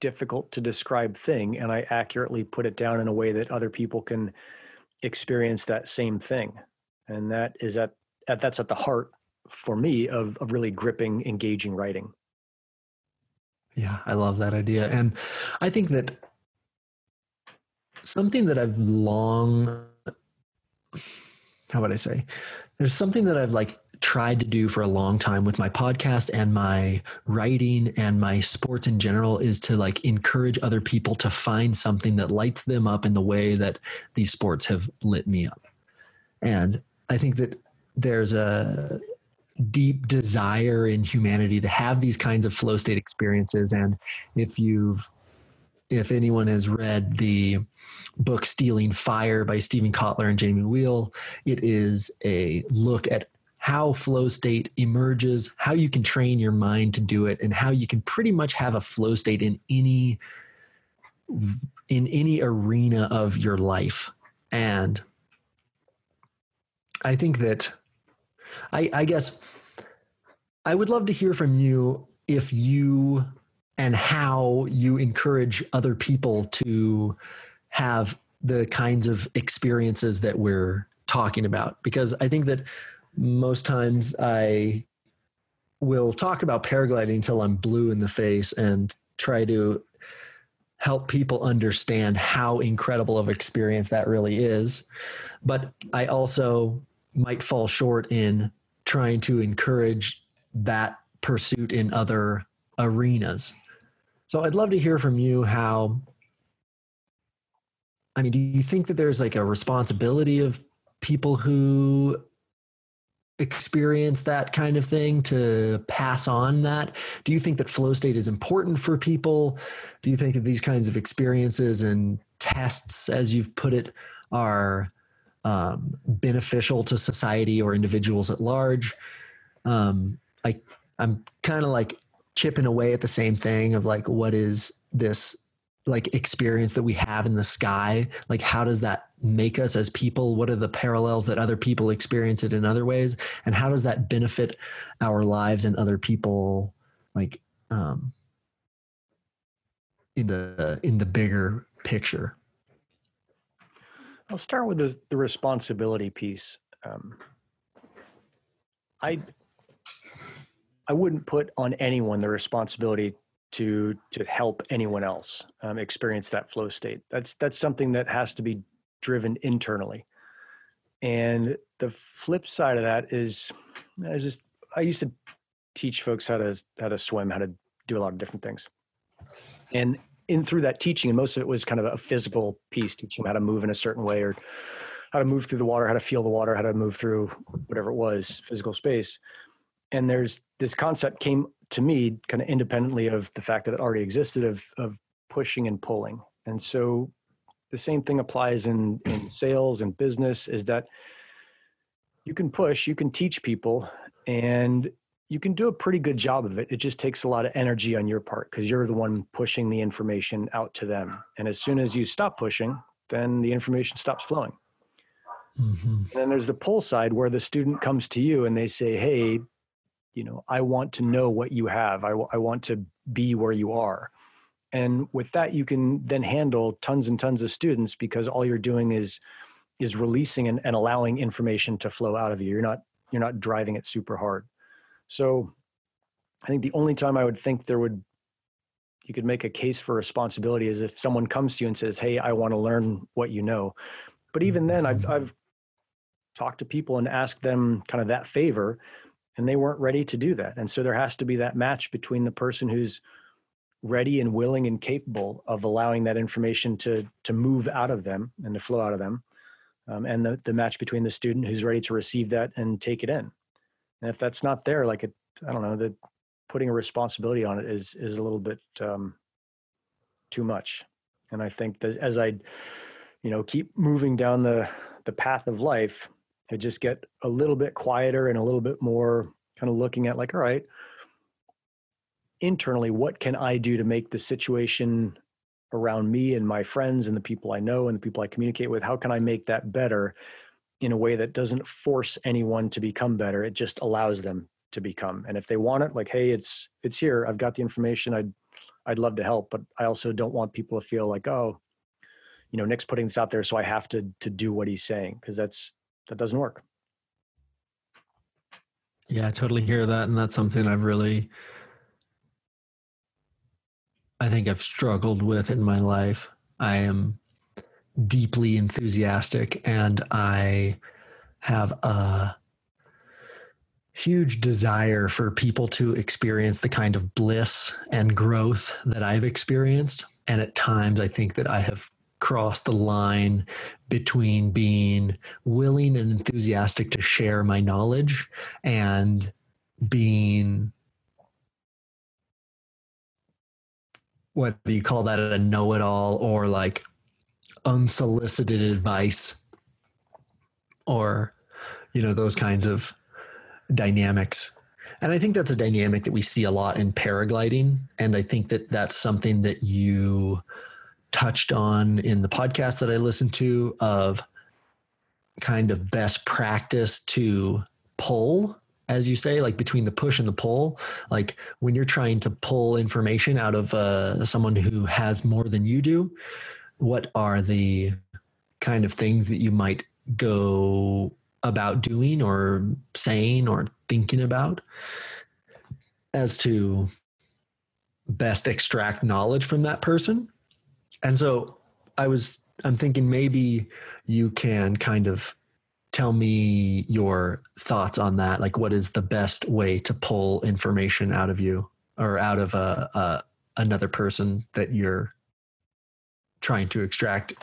difficult to describe thing, and I accurately put it down in a way that other people can experience that same thing, and that is at that's at the heart for me of, of really gripping, engaging writing. Yeah, I love that idea. And I think that something that I've long how would I say? There's something that I've like tried to do for a long time with my podcast and my writing and my sports in general is to like encourage other people to find something that lights them up in the way that these sports have lit me up. And I think that there's a deep desire in humanity to have these kinds of flow state experiences and if you've if anyone has read the book Stealing Fire by Steven Kotler and Jamie Wheal, it is a look at how flow state emerges, how you can train your mind to do it, and how you can pretty much have a flow state in any in any arena of your life. And I think that I, I guess I would love to hear from you if you and how you encourage other people to have the kinds of experiences that we're talking about. Because i think that most times i will talk about paragliding until i'm blue in the face and try to help people understand how incredible of experience that really is. But i also might fall short in trying to encourage that pursuit in other arenas so I'd love to hear from you how I mean, do you think that there's like a responsibility of people who experience that kind of thing to pass on that? Do you think that flow state is important for people? Do you think that these kinds of experiences and tests, as you've put it, are um, beneficial to society or individuals at large? Um, I, I'm kind of like chipping away at the same thing of like what is this like experience that we have in the sky? Like how does that make us as people? What are the parallels that other people experience it in other ways? And how does that benefit our lives and other people like um in the in the bigger picture i'll start with the, the responsibility piece um, i I wouldn't put on anyone the responsibility to to help anyone else um, experience that flow state. That's that's something that has to be driven internally. And the flip side of that is, I just I used to teach folks how to how to swim, how to do a lot of different things, and in through that teaching, and most of it was kind of a physical piece, teaching them how to move in a certain way or how to move through the water, how to feel the water, how to move through whatever it was, physical space. And there's this concept came to me kind of independently of the fact that it already existed of of pushing and pulling. And so the same thing applies in in sales and business is that you can push you can teach people and you can do a pretty good job of it. It just takes a lot of energy on your part because you're the one pushing the information out to them. And as soon as you stop pushing then the information stops flowing. Mm-hmm. and then there's the pull side where the student comes to you and they say hey you know i want to know what you have. I, w- I want to be where you are. And with that you can then handle tons and tons of students because all you're doing is is releasing and, and allowing information to flow out of you. You're not you're not driving it super hard so i think the only time i would think there would you could make a case for responsibility is if someone comes to you and says hey i want to learn what you know. But even then i've, mm-hmm. I've talked to people and asked them kind of that favor and they weren't ready to do that. And so there has to be that match between the person who's ready and willing and capable of allowing that information to to move out of them and to flow out of them um, and the, the match between the student who's ready to receive that and take it in and if that's not there like it i don't know that putting a responsibility on it is is a little bit um, too much. And i think that as i you know keep moving down the the path of life i just get a little bit quieter and a little bit more kind of looking at like all right internally what can i do to make the situation around me and my friends and the people i know and the people i communicate with how can i make that better in a way that doesn't force anyone to become better it just allows them to become and if they want it like hey it's it's here i've got the information i'd i'd love to help but i also don't want people to feel like oh you know nick's putting this out there so i have to to do what he's saying because that's that doesn't work. Yeah, I totally hear that. And that's something I've really, I think I've struggled with in my life. I am deeply enthusiastic and I have a huge desire for people to experience the kind of bliss and growth that I've experienced. And at times, I think that I have crossed the line between being willing and enthusiastic to share my knowledge and being whether you call that a know it all or like unsolicited advice or you know those kinds of dynamics. And i think that's a dynamic that we see a lot in paragliding. And i think that that's something that you touched on in the podcast that i listened to of kind of best practice to pull as you say like between the push and the pull. Like when you're trying to pull information out of uh, someone who has more than you do what are the kind of things that you might go about doing or saying or thinking about as to best extract knowledge from that person. And so I was, I'm thinking maybe you can kind of tell me your thoughts on that. Like, what is the best way to pull information out of you or out of a, a another person that you're trying to extract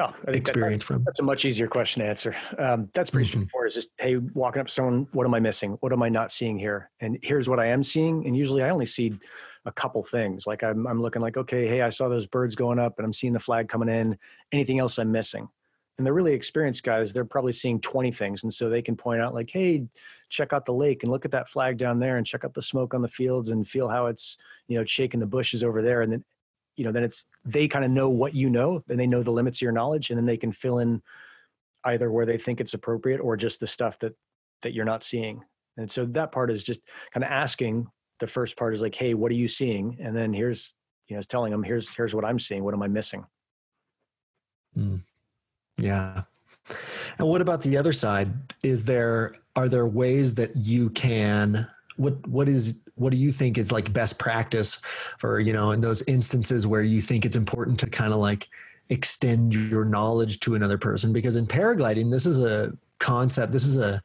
oh, experience that, from? That's a much easier question to answer. Um, that's pretty mm-hmm. straightforward. Is just hey, walking up to someone, what am I missing? What am I not seeing here? And here's what I am seeing. And usually, I only see a couple things. Like I'm, I'm looking like, okay, hey, I saw those birds going up, and I'm seeing the flag coming in. Anything else I'm missing? And the really experienced guys, they're probably seeing 20 things. And so they can point out, like, hey, check out the lake and look at that flag down there and check out the smoke on the fields and feel how it's, you know, shaking the bushes over there. And then you know then it's they kind of know what you know and they know the limits of your knowledge and then they can fill in either where they think it's appropriate or just the stuff that that you're not seeing. And so that part is just kind of asking. The first part is like hey what are you seeing? And then here's you know telling them here's here's what i'm seeing. What am i missing? Mm. yeah. And what about the other side? Is there are there ways that you can what what is what do you think is like best practice for you know in those instances where you think it's important to kind of like extend your knowledge to another person? Because in paragliding this is a concept this is a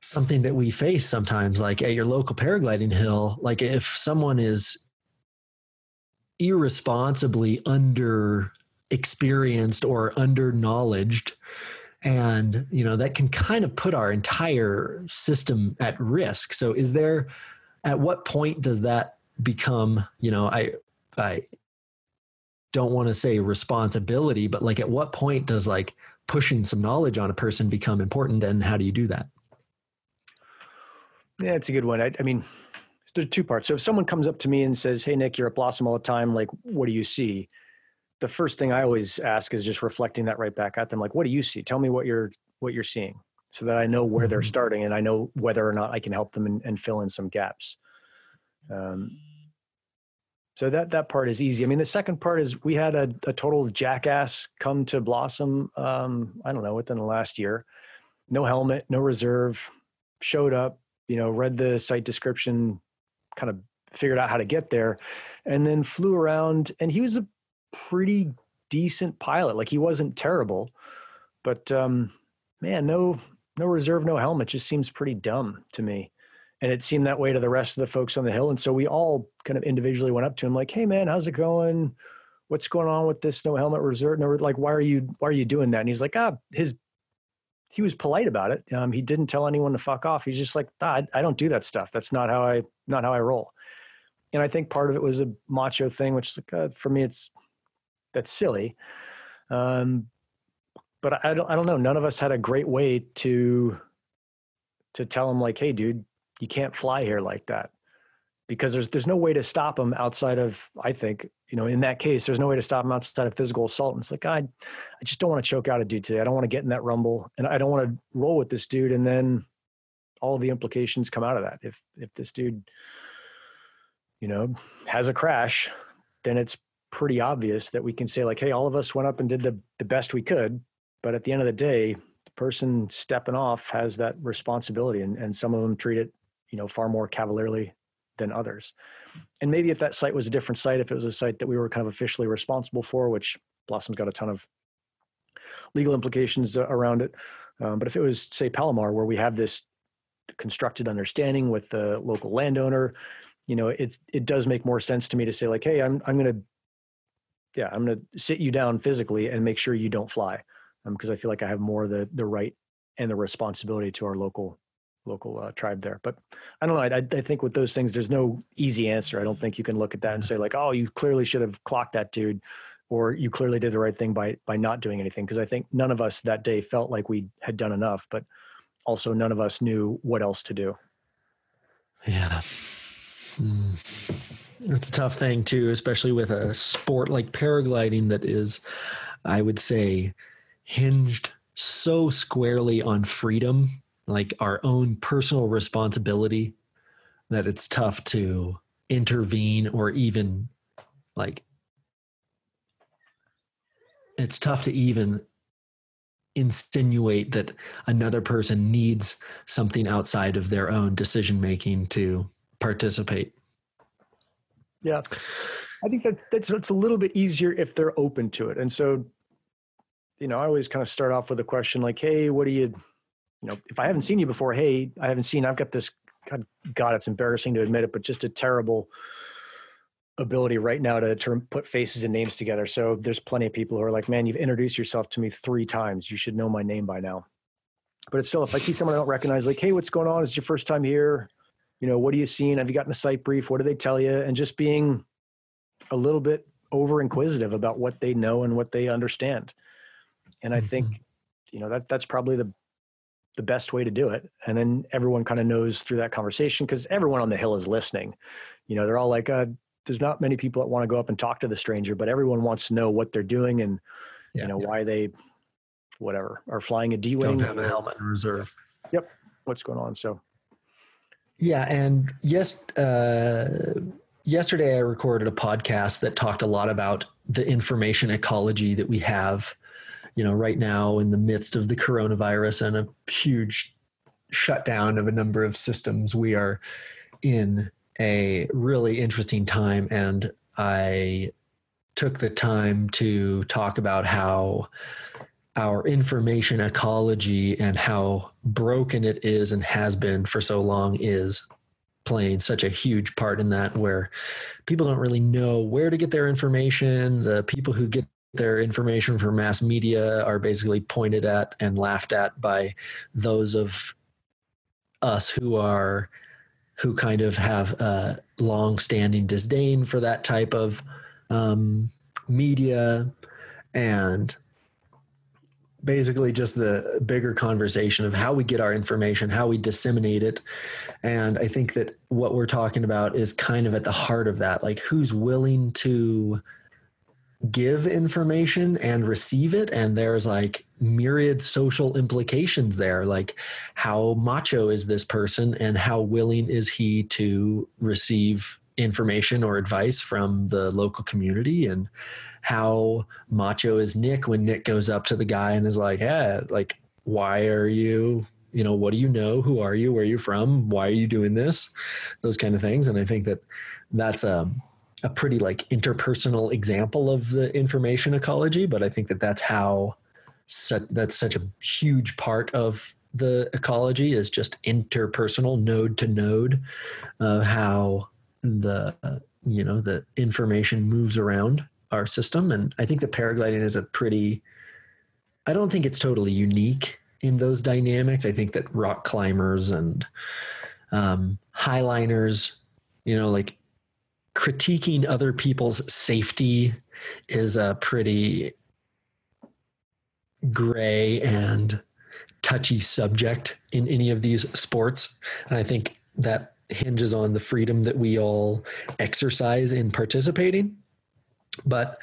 something that we face sometimes like at your local paragliding hill like if someone is irresponsibly under experienced or under knowledged and you know that can kind of put our entire system at risk. So is there at what point does that become you know i i don't want to say responsibility but like at what point does like pushing some knowledge on a person become important and how do you do that? Yeah it's a good one. I, I mean there's two parts. So if someone comes up to me and says hey nick you're at blossom all the time like what do you see the first thing I always ask is just reflecting that right back at them. Like, what do you see? Tell me what you're what you're seeing, so that I know where mm-hmm. they're starting and I know whether or not I can help them and, and fill in some gaps. Um, so that that part is easy. I mean, the second part is we had a, a total jackass come to Blossom. Um, I don't know within the last year. No helmet, no reserve. Showed up, you know, read the site description, kind of figured out how to get there, and then flew around. And he was a pretty decent pilot. Like he wasn't terrible, but um, man, no no reserve, no helmet just seems pretty dumb to me. And it seemed that way to the rest of the folks on the hill. And so we all kind of individually went up to him like, "Hey, man, how's it going? What's going on with this no helmet reserve? No, like, why are you why are you doing that?" And he's like, "Ah, his." He was polite about it. Um, he didn't tell anyone to fuck off. He's just like, ah, I, don't do that stuff. That's not how I not how I roll. And I think part of it was a macho thing, which like, uh, for me, it's that's silly. Um, but I don't I don't know. None of us had a great way to to tell him like, hey, dude, you can't fly here like that. Because there's there's no way to stop him outside of, I think, you know, in that case, there's no way to stop him outside of physical assault. And it's like, I I just don't want to choke out a dude today. I don't want to get in that rumble and I don't want to roll with this dude and then all the implications come out of that. If if this dude, you know, has a crash, then it's pretty obvious that we can say like hey all of us went up and did the, the best we could but at the end of the day the person stepping off has that responsibility and, and some of them treat it you know far more cavalierly than others. And maybe if that site was a different site if it was a site that we were kind of officially responsible for which blossom's got a ton of legal implications around it Um, but if it was, say, Palomar, where we have this constructed understanding with the local landowner, you know, it it does make more sense to me to say like, hey, I'm I'm gonna, yeah, I'm gonna sit you down physically and make sure you don't fly, because um, I feel like I have more the the right and the responsibility to our local local uh, tribe there. But I don't know. I, I think with those things, there's no easy answer. I don't think you can look at that and say like, oh, you clearly should have clocked that dude, or you clearly did the right thing by by not doing anything. Because I think none of us that day felt like we had done enough, but also none of us knew what else to do. Yeah. Hmm. It's a tough thing too, especially with a sport like paragliding that is, I would say, hinged so squarely on freedom like our own personal responsibility that it's tough to intervene or even like it's tough to even insinuate that another person needs something outside of their own decision making to participate. Yeah. I think that that's it's a little bit easier if they're open to it. And so you know, I always kind of start off with a question like, "Hey, what do you you know, if I haven't seen you before, hey, I haven't seen, I've got this, God, God it's embarrassing to admit it, but just a terrible ability right now to, to put faces and names together. So there's plenty of people who are like, man, you've introduced yourself to me three times. You should know my name by now. But it's still, if I see someone I don't recognize, like, hey, what's going on? Is your first time here? You know, what are you seeing? Have you gotten a site brief? What do they tell you? And just being a little bit over inquisitive about what they know and what they understand. And I mm-hmm. think, you know, that that's probably the the best way to do it and then everyone kind of knows through that conversation because everyone on the hill is listening you know they're all like uh, there's not many people that want to go up and talk to the stranger but everyone wants to know what they're doing and yeah, you know yeah. why they whatever are flying a d-wing don't have a helmet in reserve yep what's going on so yeah and yes uh, yesterday i recorded a podcast that talked a lot about the information ecology that we have you know, right now in the midst of the coronavirus and a huge shutdown of a number of systems, we are in a really interesting time. And I took the time to talk about how our information ecology and how broken it is and has been for so long is playing such a huge part in that where people don't really know where to get their information. The people who get their information from mass media are basically pointed at and laughed at by those of us who are who kind of have a long-standing disdain for that type of um, media. And basically just the bigger conversation of how we get our information, how we disseminate it. And I think that what we're talking about is kind of at the heart of that. Like, who's willing to give information and receive it and there's like myriad social implications there like how macho is this person and how willing is he to receive information or advice from the local community and how macho is Nick when Nick goes up to the guy and is like, "Yeah, like why are you, you know, what do you know? Who are you? Where are you from? Why are you doing this?" Those kind of things and I think that that's um a pretty like interpersonal example of the information ecology, but I think that that's how that's such a huge part of the ecology is just interpersonal node to node uh, how the you know the information moves around our system and i think the paragliding is a pretty i don't think it's totally unique in those dynamics i think that rock climbers and um, highliners you know like critiquing other people's safety is a pretty gray and touchy subject in any of these sports. And I think that hinges on the freedom that we all exercise in participating. But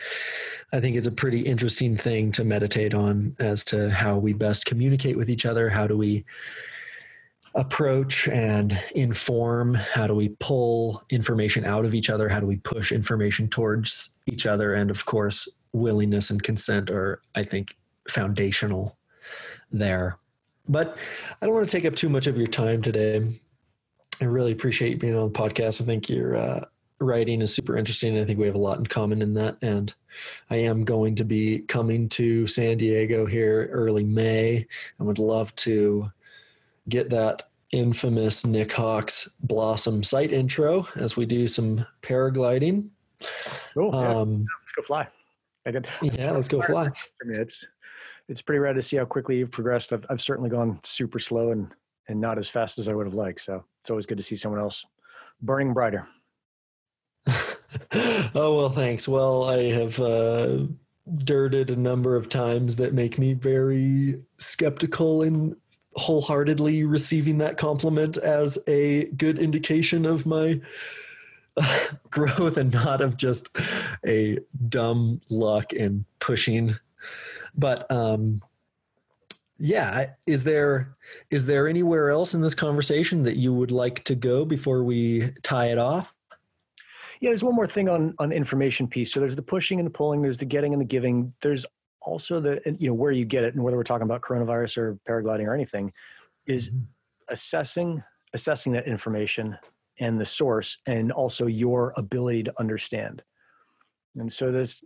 I think it's a pretty interesting thing to meditate on as to how we best communicate with each other. How do we approach and inform? How do we pull information out of each other? How do we push information towards each other? And of course, willingness and consent are, I think, foundational there. But I don't want to take up too much of your time today. I really appreciate you being on the podcast. I think you're uh, writing is super interesting. I think we have a lot in common in that. And I am going to be coming to San Diego here early May and would love to get that infamous Nik Hawks Blossom site intro as we do some paragliding. Cool. Yeah. Um, let's go fly. I did. [laughs] Yeah, let's go fly. I mean, it's it's pretty rad to see how quickly you've progressed. I've I've certainly gone super slow and and not as fast as I would have liked. So it's always good to see someone else burning brighter. [laughs] oh well, thanks. Well, I have uh, dirted a number of times that make me very skeptical and wholeheartedly receiving that compliment as a good indication of my [laughs] growth and not of just a dumb luck and pushing. But um, yeah, is there is there anywhere else in this conversation that you would like to go before we tie it off? Yeah, there's one more thing on on the information piece. So there's the pushing and the pulling. There's the getting and the giving. There's also the you know where you get it and whether we're talking about coronavirus or paragliding or anything is mm-hmm. assessing assessing that information and the source and also your ability to understand and so this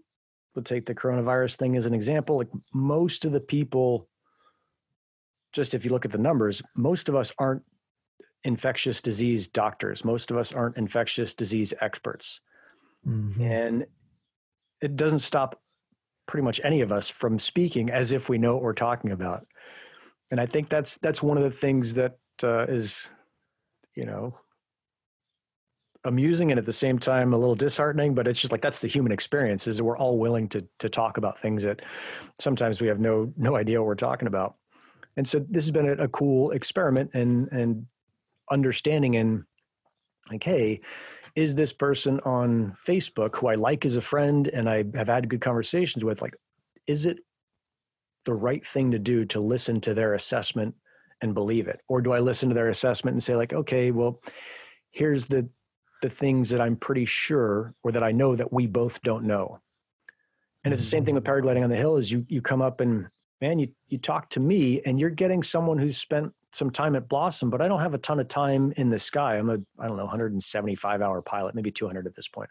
we'll take the coronavirus thing as an example like most of the people just if you look at the numbers most of us aren't infectious disease doctors most of us aren't infectious disease experts mm-hmm. and it doesn't stop pretty much any of us from speaking as if we know what we're talking about. And I think that's that's one of the things that uh, is, you know, amusing and at the same time a little disheartening. But it's just like that's the human experience: is that we're all willing to to talk about things that sometimes we have no no idea what we're talking about. And so this has been a, a cool experiment and and understanding and like, hey, is this person on Facebook who I like as a friend and I have had good conversations with, like, is it the right thing to do to listen to their assessment and believe it? Or do I listen to their assessment and say, like, okay, well, here's the the things that I'm pretty sure or that I know that we both don't know. And it's the same thing with mm. paragliding on the hill is you you come up and man, you you talk to me and you're getting someone who's spent some time at Blossom, but I don't have a ton of time in the sky. I'm a, I don't know, 175 hour pilot, maybe 200 at this point,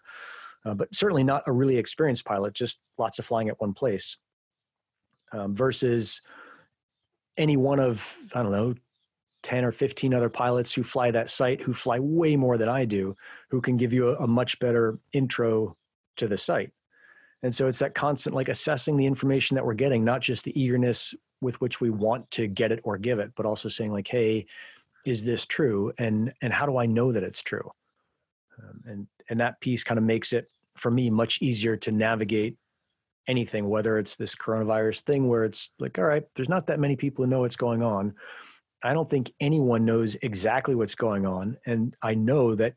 uh, but certainly not a really experienced pilot, just lots of flying at one place um, versus any one of, I don't know, 10 or 15 other pilots who fly that site who fly way more than I do, who can give you a, a much better intro to the site. And so it's that constant like assessing the information that we're getting, not just the eagerness with which we want to get it or give it, but also saying like, "Hey, is this true?" and and how do I know that it's true? Um, and and that piece kind of makes it for me much easier to navigate anything, whether it's this coronavirus thing where it's like, all right, there's not that many people who know what's going on. I don't think anyone knows exactly what's going on, and I know that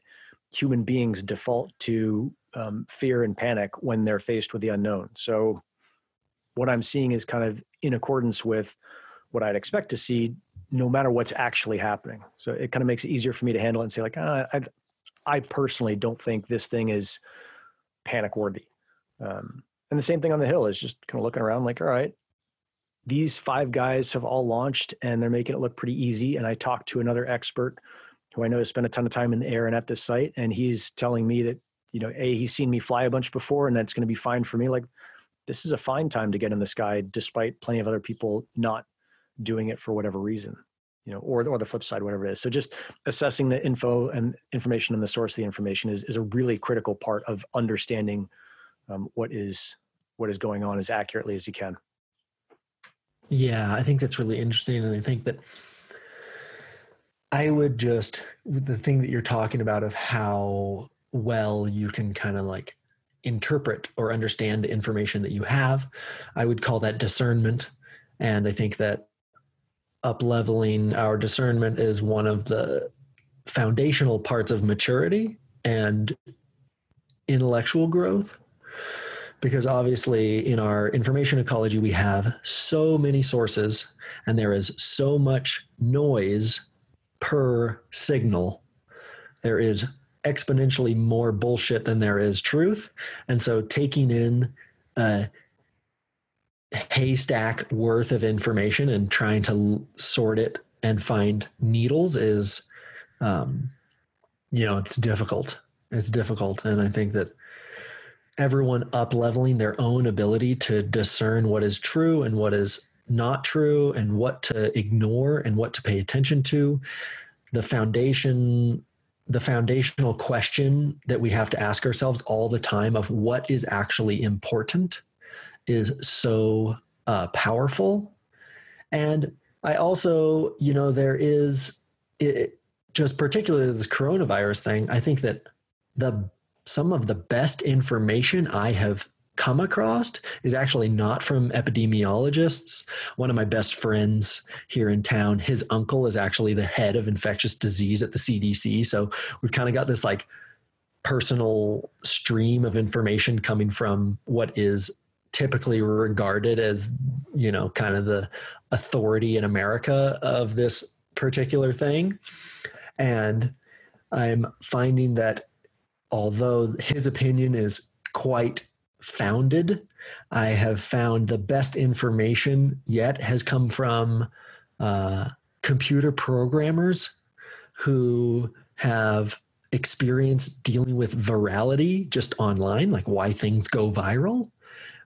human beings default to um, fear and panic when they're faced with the unknown. So what I'm seeing is kind of in accordance with what I'd expect to see, no matter what's actually happening. So it kind of makes it easier for me to handle it and say, like, ah, I, I personally don't think this thing is panic worthy. Um, and the same thing on the hill is just kind of looking around, like, all right, these five guys have all launched and they're making it look pretty easy. And I talked to another expert who I know has spent a ton of time in the air and at this site, and he's telling me that you know, a he's seen me fly a bunch before, and that's going to be fine for me. Like this is a fine time to get in the sky despite plenty of other people not doing it for whatever reason you know or, or the flip side whatever it is so just assessing the info and information and the source of the information is, is a really critical part of understanding um, what is what is going on as accurately as you can yeah i think that's really interesting and i think that i would just the thing that you're talking about of how well you can kind of like interpret or understand the information that you have. I would call that discernment. And I think that up leveling our discernment is one of the foundational parts of maturity and intellectual growth. Because obviously, in our information ecology, we have so many sources and there is so much noise per signal. There is exponentially more bullshit than there is truth. And so taking in a haystack worth of information and trying to sort it and find needles is, um, you know, it's difficult. It's difficult. And I think that everyone up leveling their own ability to discern what is true and what is not true and what to ignore and what to pay attention to the foundation the foundational question that we have to ask ourselves all the time of what is actually important is so uh, powerful. And i also you know there is it, just particularly this coronavirus thing i think that the some of the best information I have come across is actually not from epidemiologists. One of my best friends here in town, his uncle is actually the head of infectious disease at the CDC. So we've kind of got this like personal stream of information coming from what is typically regarded as, you know, kind of the authority in America of this particular thing. And I'm finding that although his opinion is quite founded, I have found the best information yet has come from uh, computer programmers who have experience dealing with virality just online, like why things go viral,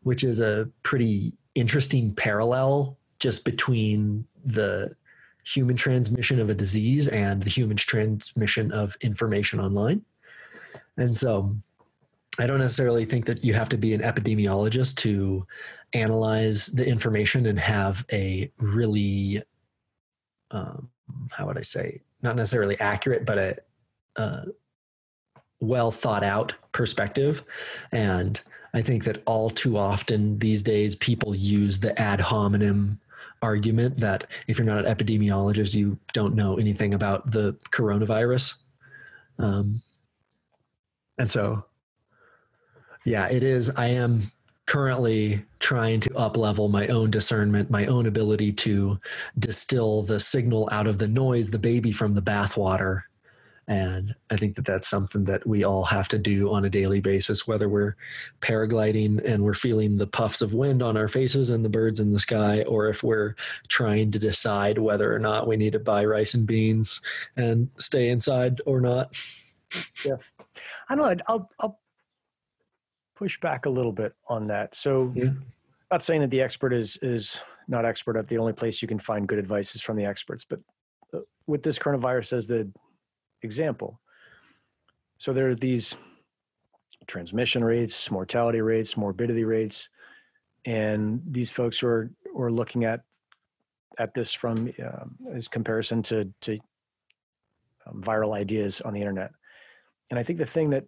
which is a pretty interesting parallel just between the human transmission of a disease and the human transmission of information online. And so I don't necessarily think that you have to be an epidemiologist to analyze the information and have a really, um, how would I say, not necessarily accurate, but a, a well thought out perspective. And I think that all too often these days people use the ad hominem argument that if you're not an epidemiologist, you don't know anything about the coronavirus. Um, and so, yeah, it is. I am currently trying to up level my own discernment, my own ability to distill the signal out of the noise, the baby from the bathwater. And I think that that's something that we all have to do on a daily basis, whether we're paragliding and we're feeling the puffs of wind on our faces and the birds in the sky, or if we're trying to decide whether or not we need to buy rice and beans and stay inside or not. Yeah. I don't know. I'll I'll push back a little bit on that. So, yeah. not saying that the expert is is not expert at the only place you can find good advice is from the experts, but uh, with this coronavirus as the example, so there are these transmission rates, mortality rates, morbidity rates, and these folks who are who are looking at at this from uh, as comparison to to um, viral ideas on the internet and I think the thing that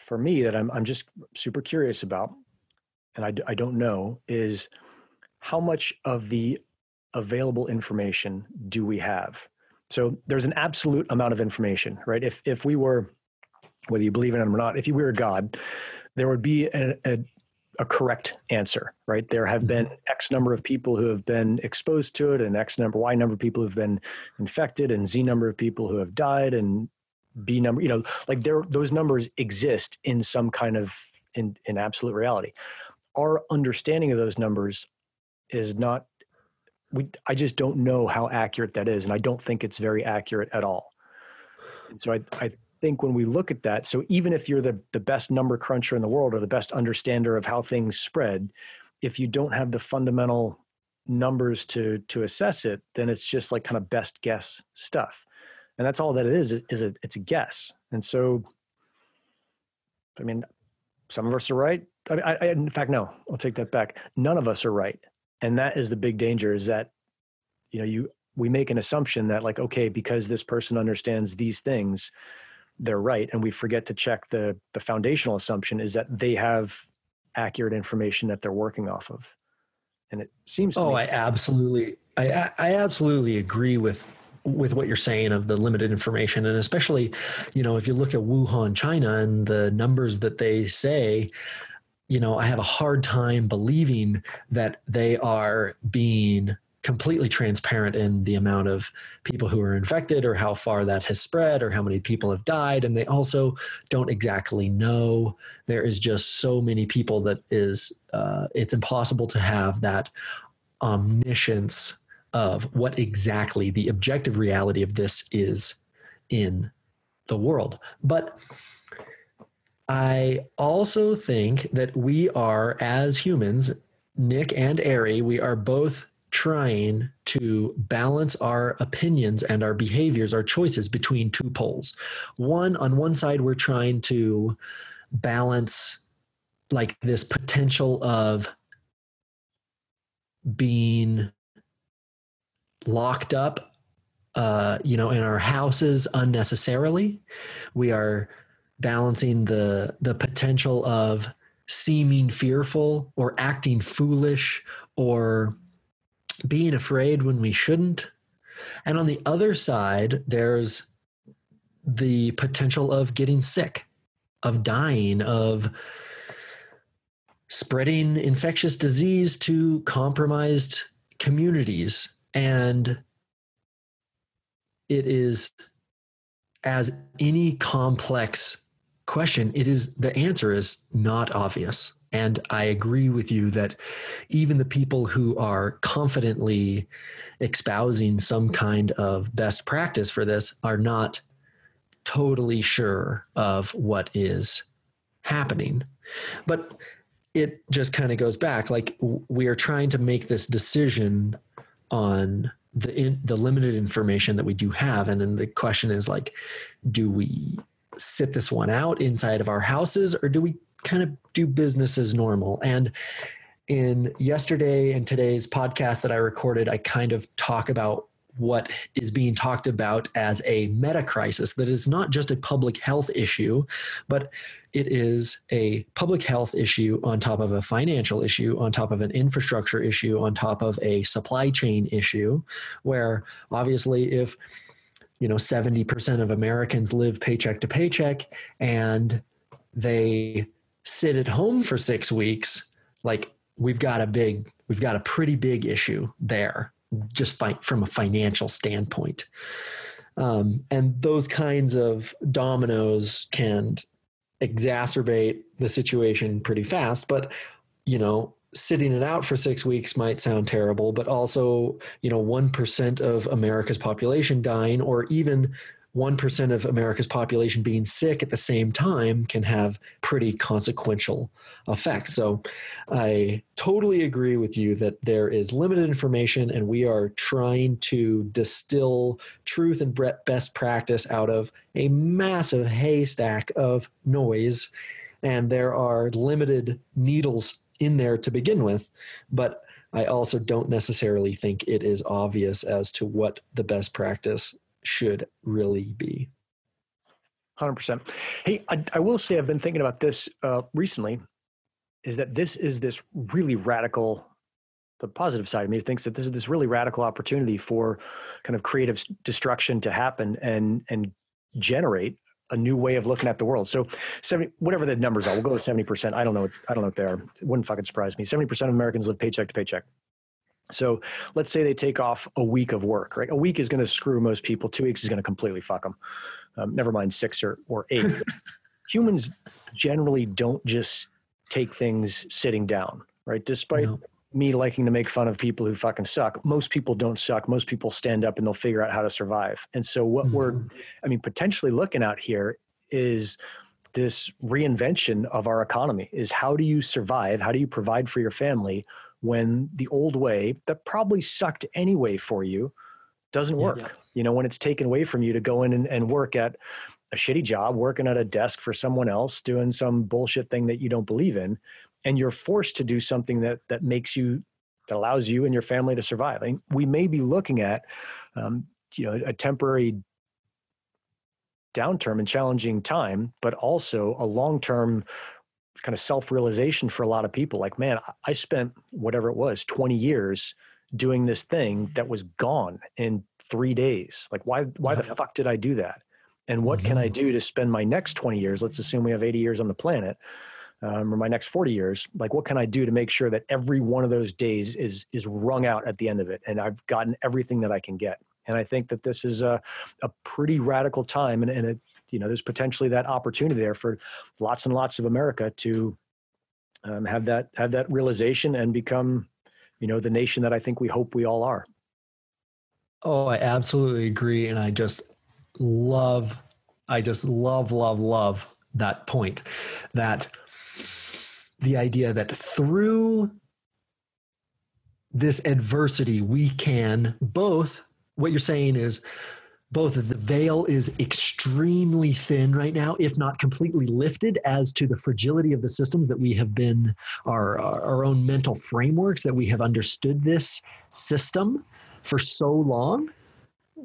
for me that I'm I'm just super curious about, and I I don't know is how much of the available information do we have? So there's an absolute amount of information, right? If if we were, whether you believe in it or not, if you were a God, there would be a, a, a correct answer, right? There have been mm-hmm. X number of people who have been exposed to it, and X number, Y number of people who've been infected, and Z number of people who have died, and B number, you know, like there those numbers exist in some kind of in in absolute reality. Our understanding of those numbers is not we I just don't know how accurate that is and I don't think it's very accurate at all. And so I I think when we look at that, so even if you're the the best number cruncher in the world or the best understander of how things spread, if you don't have the fundamental numbers to to assess it, then it's just like kind of best guess stuff and that's all that it is is a, it's a guess. And so i mean some of us are right. I, I, in fact no i'll take that back. None of us are right. And that is the big danger is that you know you we make an assumption that like okay because this person understands these things they're right. And we forget to check the the foundational assumption is that they have accurate information that they're working off of. And it seems oh me- i absolutely I, I absolutely agree with with what you're saying of the limited information. And especially you know if you look at wuhan china and the numbers that they say you know i have a hard time believing that they are being completely transparent in the amount of people who are infected or how far that has spread or how many people have died. And they also don't exactly know. There is just so many people that is uh, it's impossible to have that omniscience of what exactly the objective reality of this is in the world. But I also think that we are, as humans, Nik and Ari, we are both trying to balance our opinions and our behaviors, our choices between two poles. One, on one side, we're trying to balance like this potential of being locked up uh, you know in our houses unnecessarily we are balancing the the potential of seeming fearful or acting foolish or being afraid when we shouldn't and on the other side there's the potential of getting sick of dying of spreading infectious disease to compromised communities. And it is as any complex question, it is the answer is not obvious. And I agree with you that even the people who are confidently espousing some kind of best practice for this are not totally sure of what is happening. But it just kind of goes back like we are trying to make this decision on the in, the limited information that we do have. And then the question is like do we sit this one out inside of our houses or do we kind of do business as normal? And in yesterday and today's podcast that I recorded I kind of talk about what is being talked about as a meta crisis that is not just a public health issue, but it is a public health issue on top of a financial issue, on top of an infrastructure issue, on top of a supply chain issue, where obviously if you know 70% of Americans live paycheck to paycheck and they sit at home for 6 weeks, like we've got a big we've got a pretty big issue there just fi- from a financial standpoint. Um, and those kinds of dominoes can exacerbate the situation pretty fast. But, you know, sitting it out for six weeks might sound terrible, but also, you know, 1% of America's population dying, or even 1% of America's population being sick at the same time can have pretty consequential effects. So I totally agree with you that there is limited information and we are trying to distill truth and best practice out of a massive haystack of noise. And there are limited needles in there to begin with. But I also don't necessarily think it is obvious as to what the best practice should really be. 100%. Hey, I, I will say I've been thinking about this uh, recently is that this is this really radical the positive side of me thinks that this is this really radical opportunity for kind of creative destruction to happen and and generate a new way of looking at the world. So 70, whatever the numbers are, we'll go with 70%. I don't know. I don't know what they are. It wouldn't fucking surprise me. 70% of Americans live paycheck to paycheck. So let's say they take off a week of work, right? A week is going to screw most people. Two weeks is going to completely fuck them. Um, never mind six or, or eight. [laughs] Humans generally don't just take things sitting down, right? Despite no. me liking to make fun of people who fucking suck, most people don't suck. Most people stand up and they'll figure out how to survive. And so what mm-hmm. we're, I mean, potentially looking at here is this reinvention of our economy is how do you survive? How do you provide for your family when the old way that probably sucked anyway for you doesn't work. Yeah, yeah. You know, when it's taken away from you to go in and, and work at a shitty job, working at a desk for someone else, doing some bullshit thing that you don't believe in, and you're forced to do something that that makes you that allows you and your family to survive. I mean, we may be looking at, um, you know, a temporary downturn and challenging time, but also a long term kind of self realization for a lot of people like, man, I spent whatever it was, 20 years doing this thing that was gone in three days. Like, why, why the fuck did I do that? And what mm-hmm. can I mm-hmm. do to spend my next 20 years? Let's assume we have 80 years on the planet. Um, or my next 40 years like what can i do to make sure that every one of those days is is wrung out at the end of it and i've gotten everything that i can get and i think that this is a, a pretty radical time and, and it you know there's potentially that opportunity there for lots and lots of America to um, have that have that realization and become you know the nation that I think we hope we all are. Oh, I absolutely agree, and I just love, I just love, love, love that point that the idea that through this adversity we can both what you're saying is both the veil is extremely thin right now, if not completely lifted, as to the fragility of the systems that we have been our our own mental frameworks that we have understood this system for so long.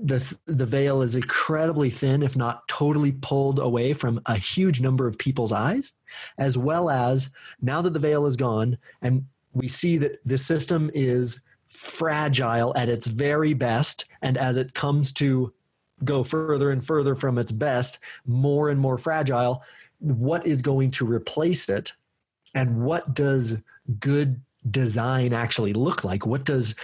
The the veil is incredibly thin, if not totally pulled away from a huge number of people's eyes, as well as now that the veil is gone, and we see that the system is fragile at its very best, and as it comes to go further and further from its best, more and more fragile. What is going to replace it? And what does good design actually look like? What does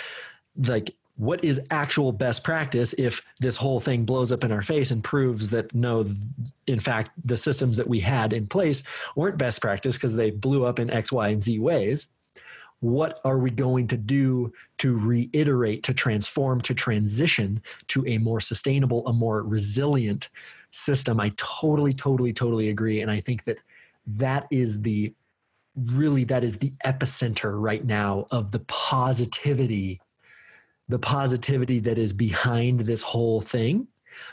like what is actual best practice if this whole thing blows up in our face and proves that no in fact the systems that we had in place weren't best practice because they blew up in x y and z ways what are we going to do to reiterate, to transform, to transition to a more sustainable, a more resilient system? I totally, totally, totally agree. And I think that that is the really that is the epicenter right now of the positivity the positivity that is behind this whole thing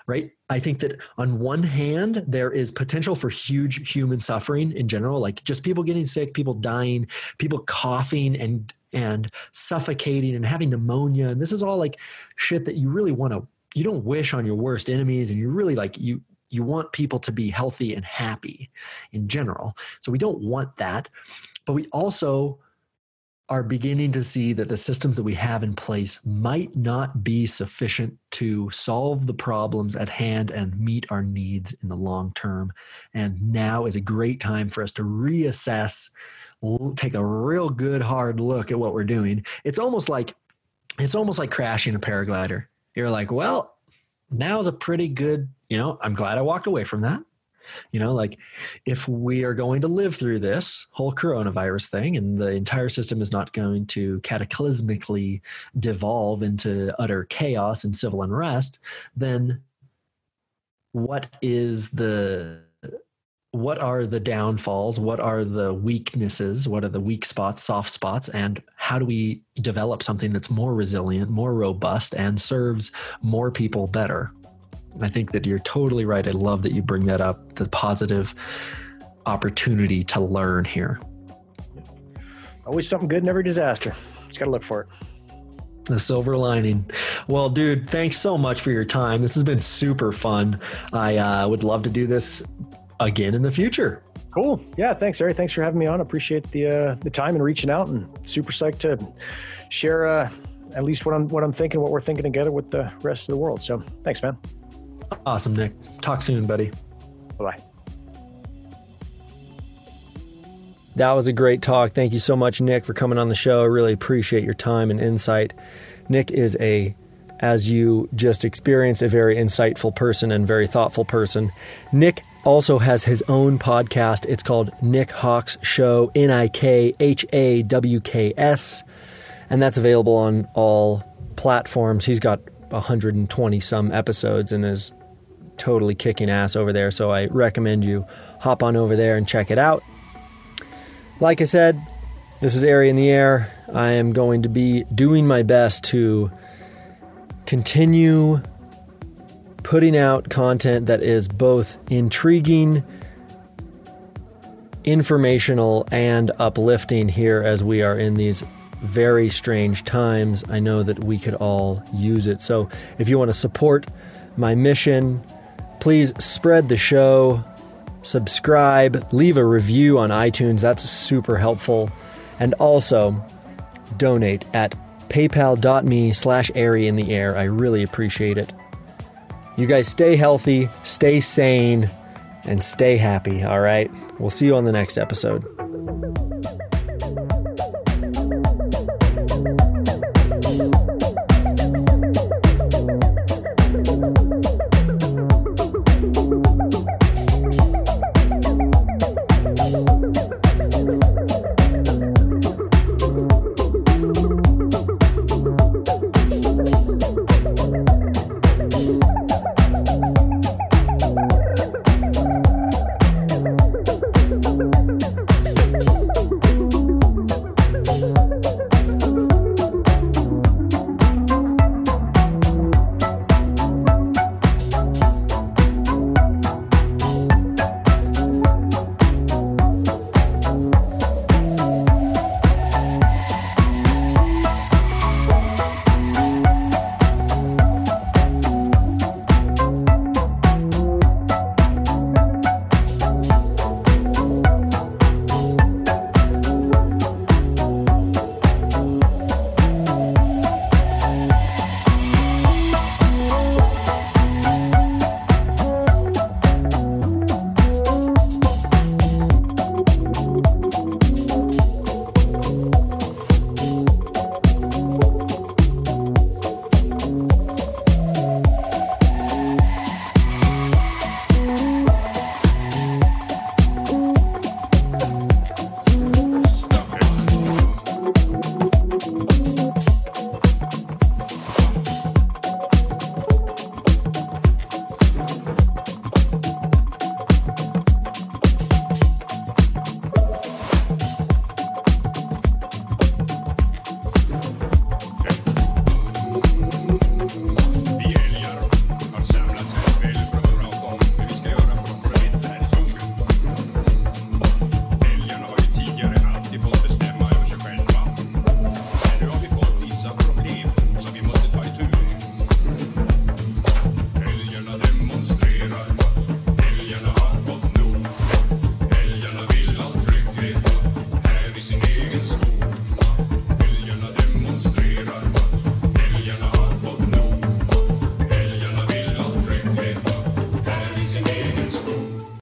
right? I think that on one hand, there is potential for huge human suffering in general, like just people getting sick, people dying, people coughing and and suffocating and having pneumonia. And this is all like shit that you really want to you don't wish on your worst enemies and you really like you you want people to be healthy and happy in general. So we don't want that. But we also are beginning to see that the systems that we have in place might not be sufficient to solve the problems at hand and meet our needs in the long term. And now is a great time for us to reassess, take a real good hard look at what we're doing. It's almost like it's almost like crashing a paraglider. You're like, well, now is a pretty good, you know, I'm glad I walked away from that. You know, like if we are going to live through this whole coronavirus thing and the entire system is not going to cataclysmically devolve into utter chaos and civil unrest, then what is the what are the downfalls? What are the weaknesses? What are the weak spots soft spots? And how do we develop something that's more resilient more robust and serves more people better I think that you're totally right. I love that you bring that up the positive opportunity to learn here. Always something good in every disaster. Just got to look for it. The silver lining. Well, dude, thanks so much for your time. This has been super fun. I uh, would love to do this again in the future. Cool. Yeah. Thanks, Eric. Thanks for having me on. Appreciate the uh, the time and reaching out, and super psyched to share uh, at least what I'm what I'm thinking, what we're thinking together with the rest of the world. So, thanks, man. Awesome, Nik. Talk soon, buddy. Bye bye. That was a great talk. Thank you so much, Nik, for coming on the show. I really appreciate your time and insight. Nik is a, as you just experienced, a very insightful person and very thoughtful person. Nik also has his own podcast. It's called Nik Hawks Show, N I K H A W K S, and that's available on all platforms. He's got 120 some episodes and is totally kicking ass over there. So I recommend you hop on over there and check it out. Like I said, this is Ari in the Air. I am going to be doing my best to continue putting out content that is both intriguing, informational, and uplifting here as we are in these very strange times. I know that we could all use it. So if you want to support my mission, please spread the show, subscribe, leave a review on iTunes. That's super helpful. And also donate at paypal.me slash Ari in the air. I really appreciate it. You guys stay healthy, stay sane, and stay happy, all right? We'll see you on the next episode.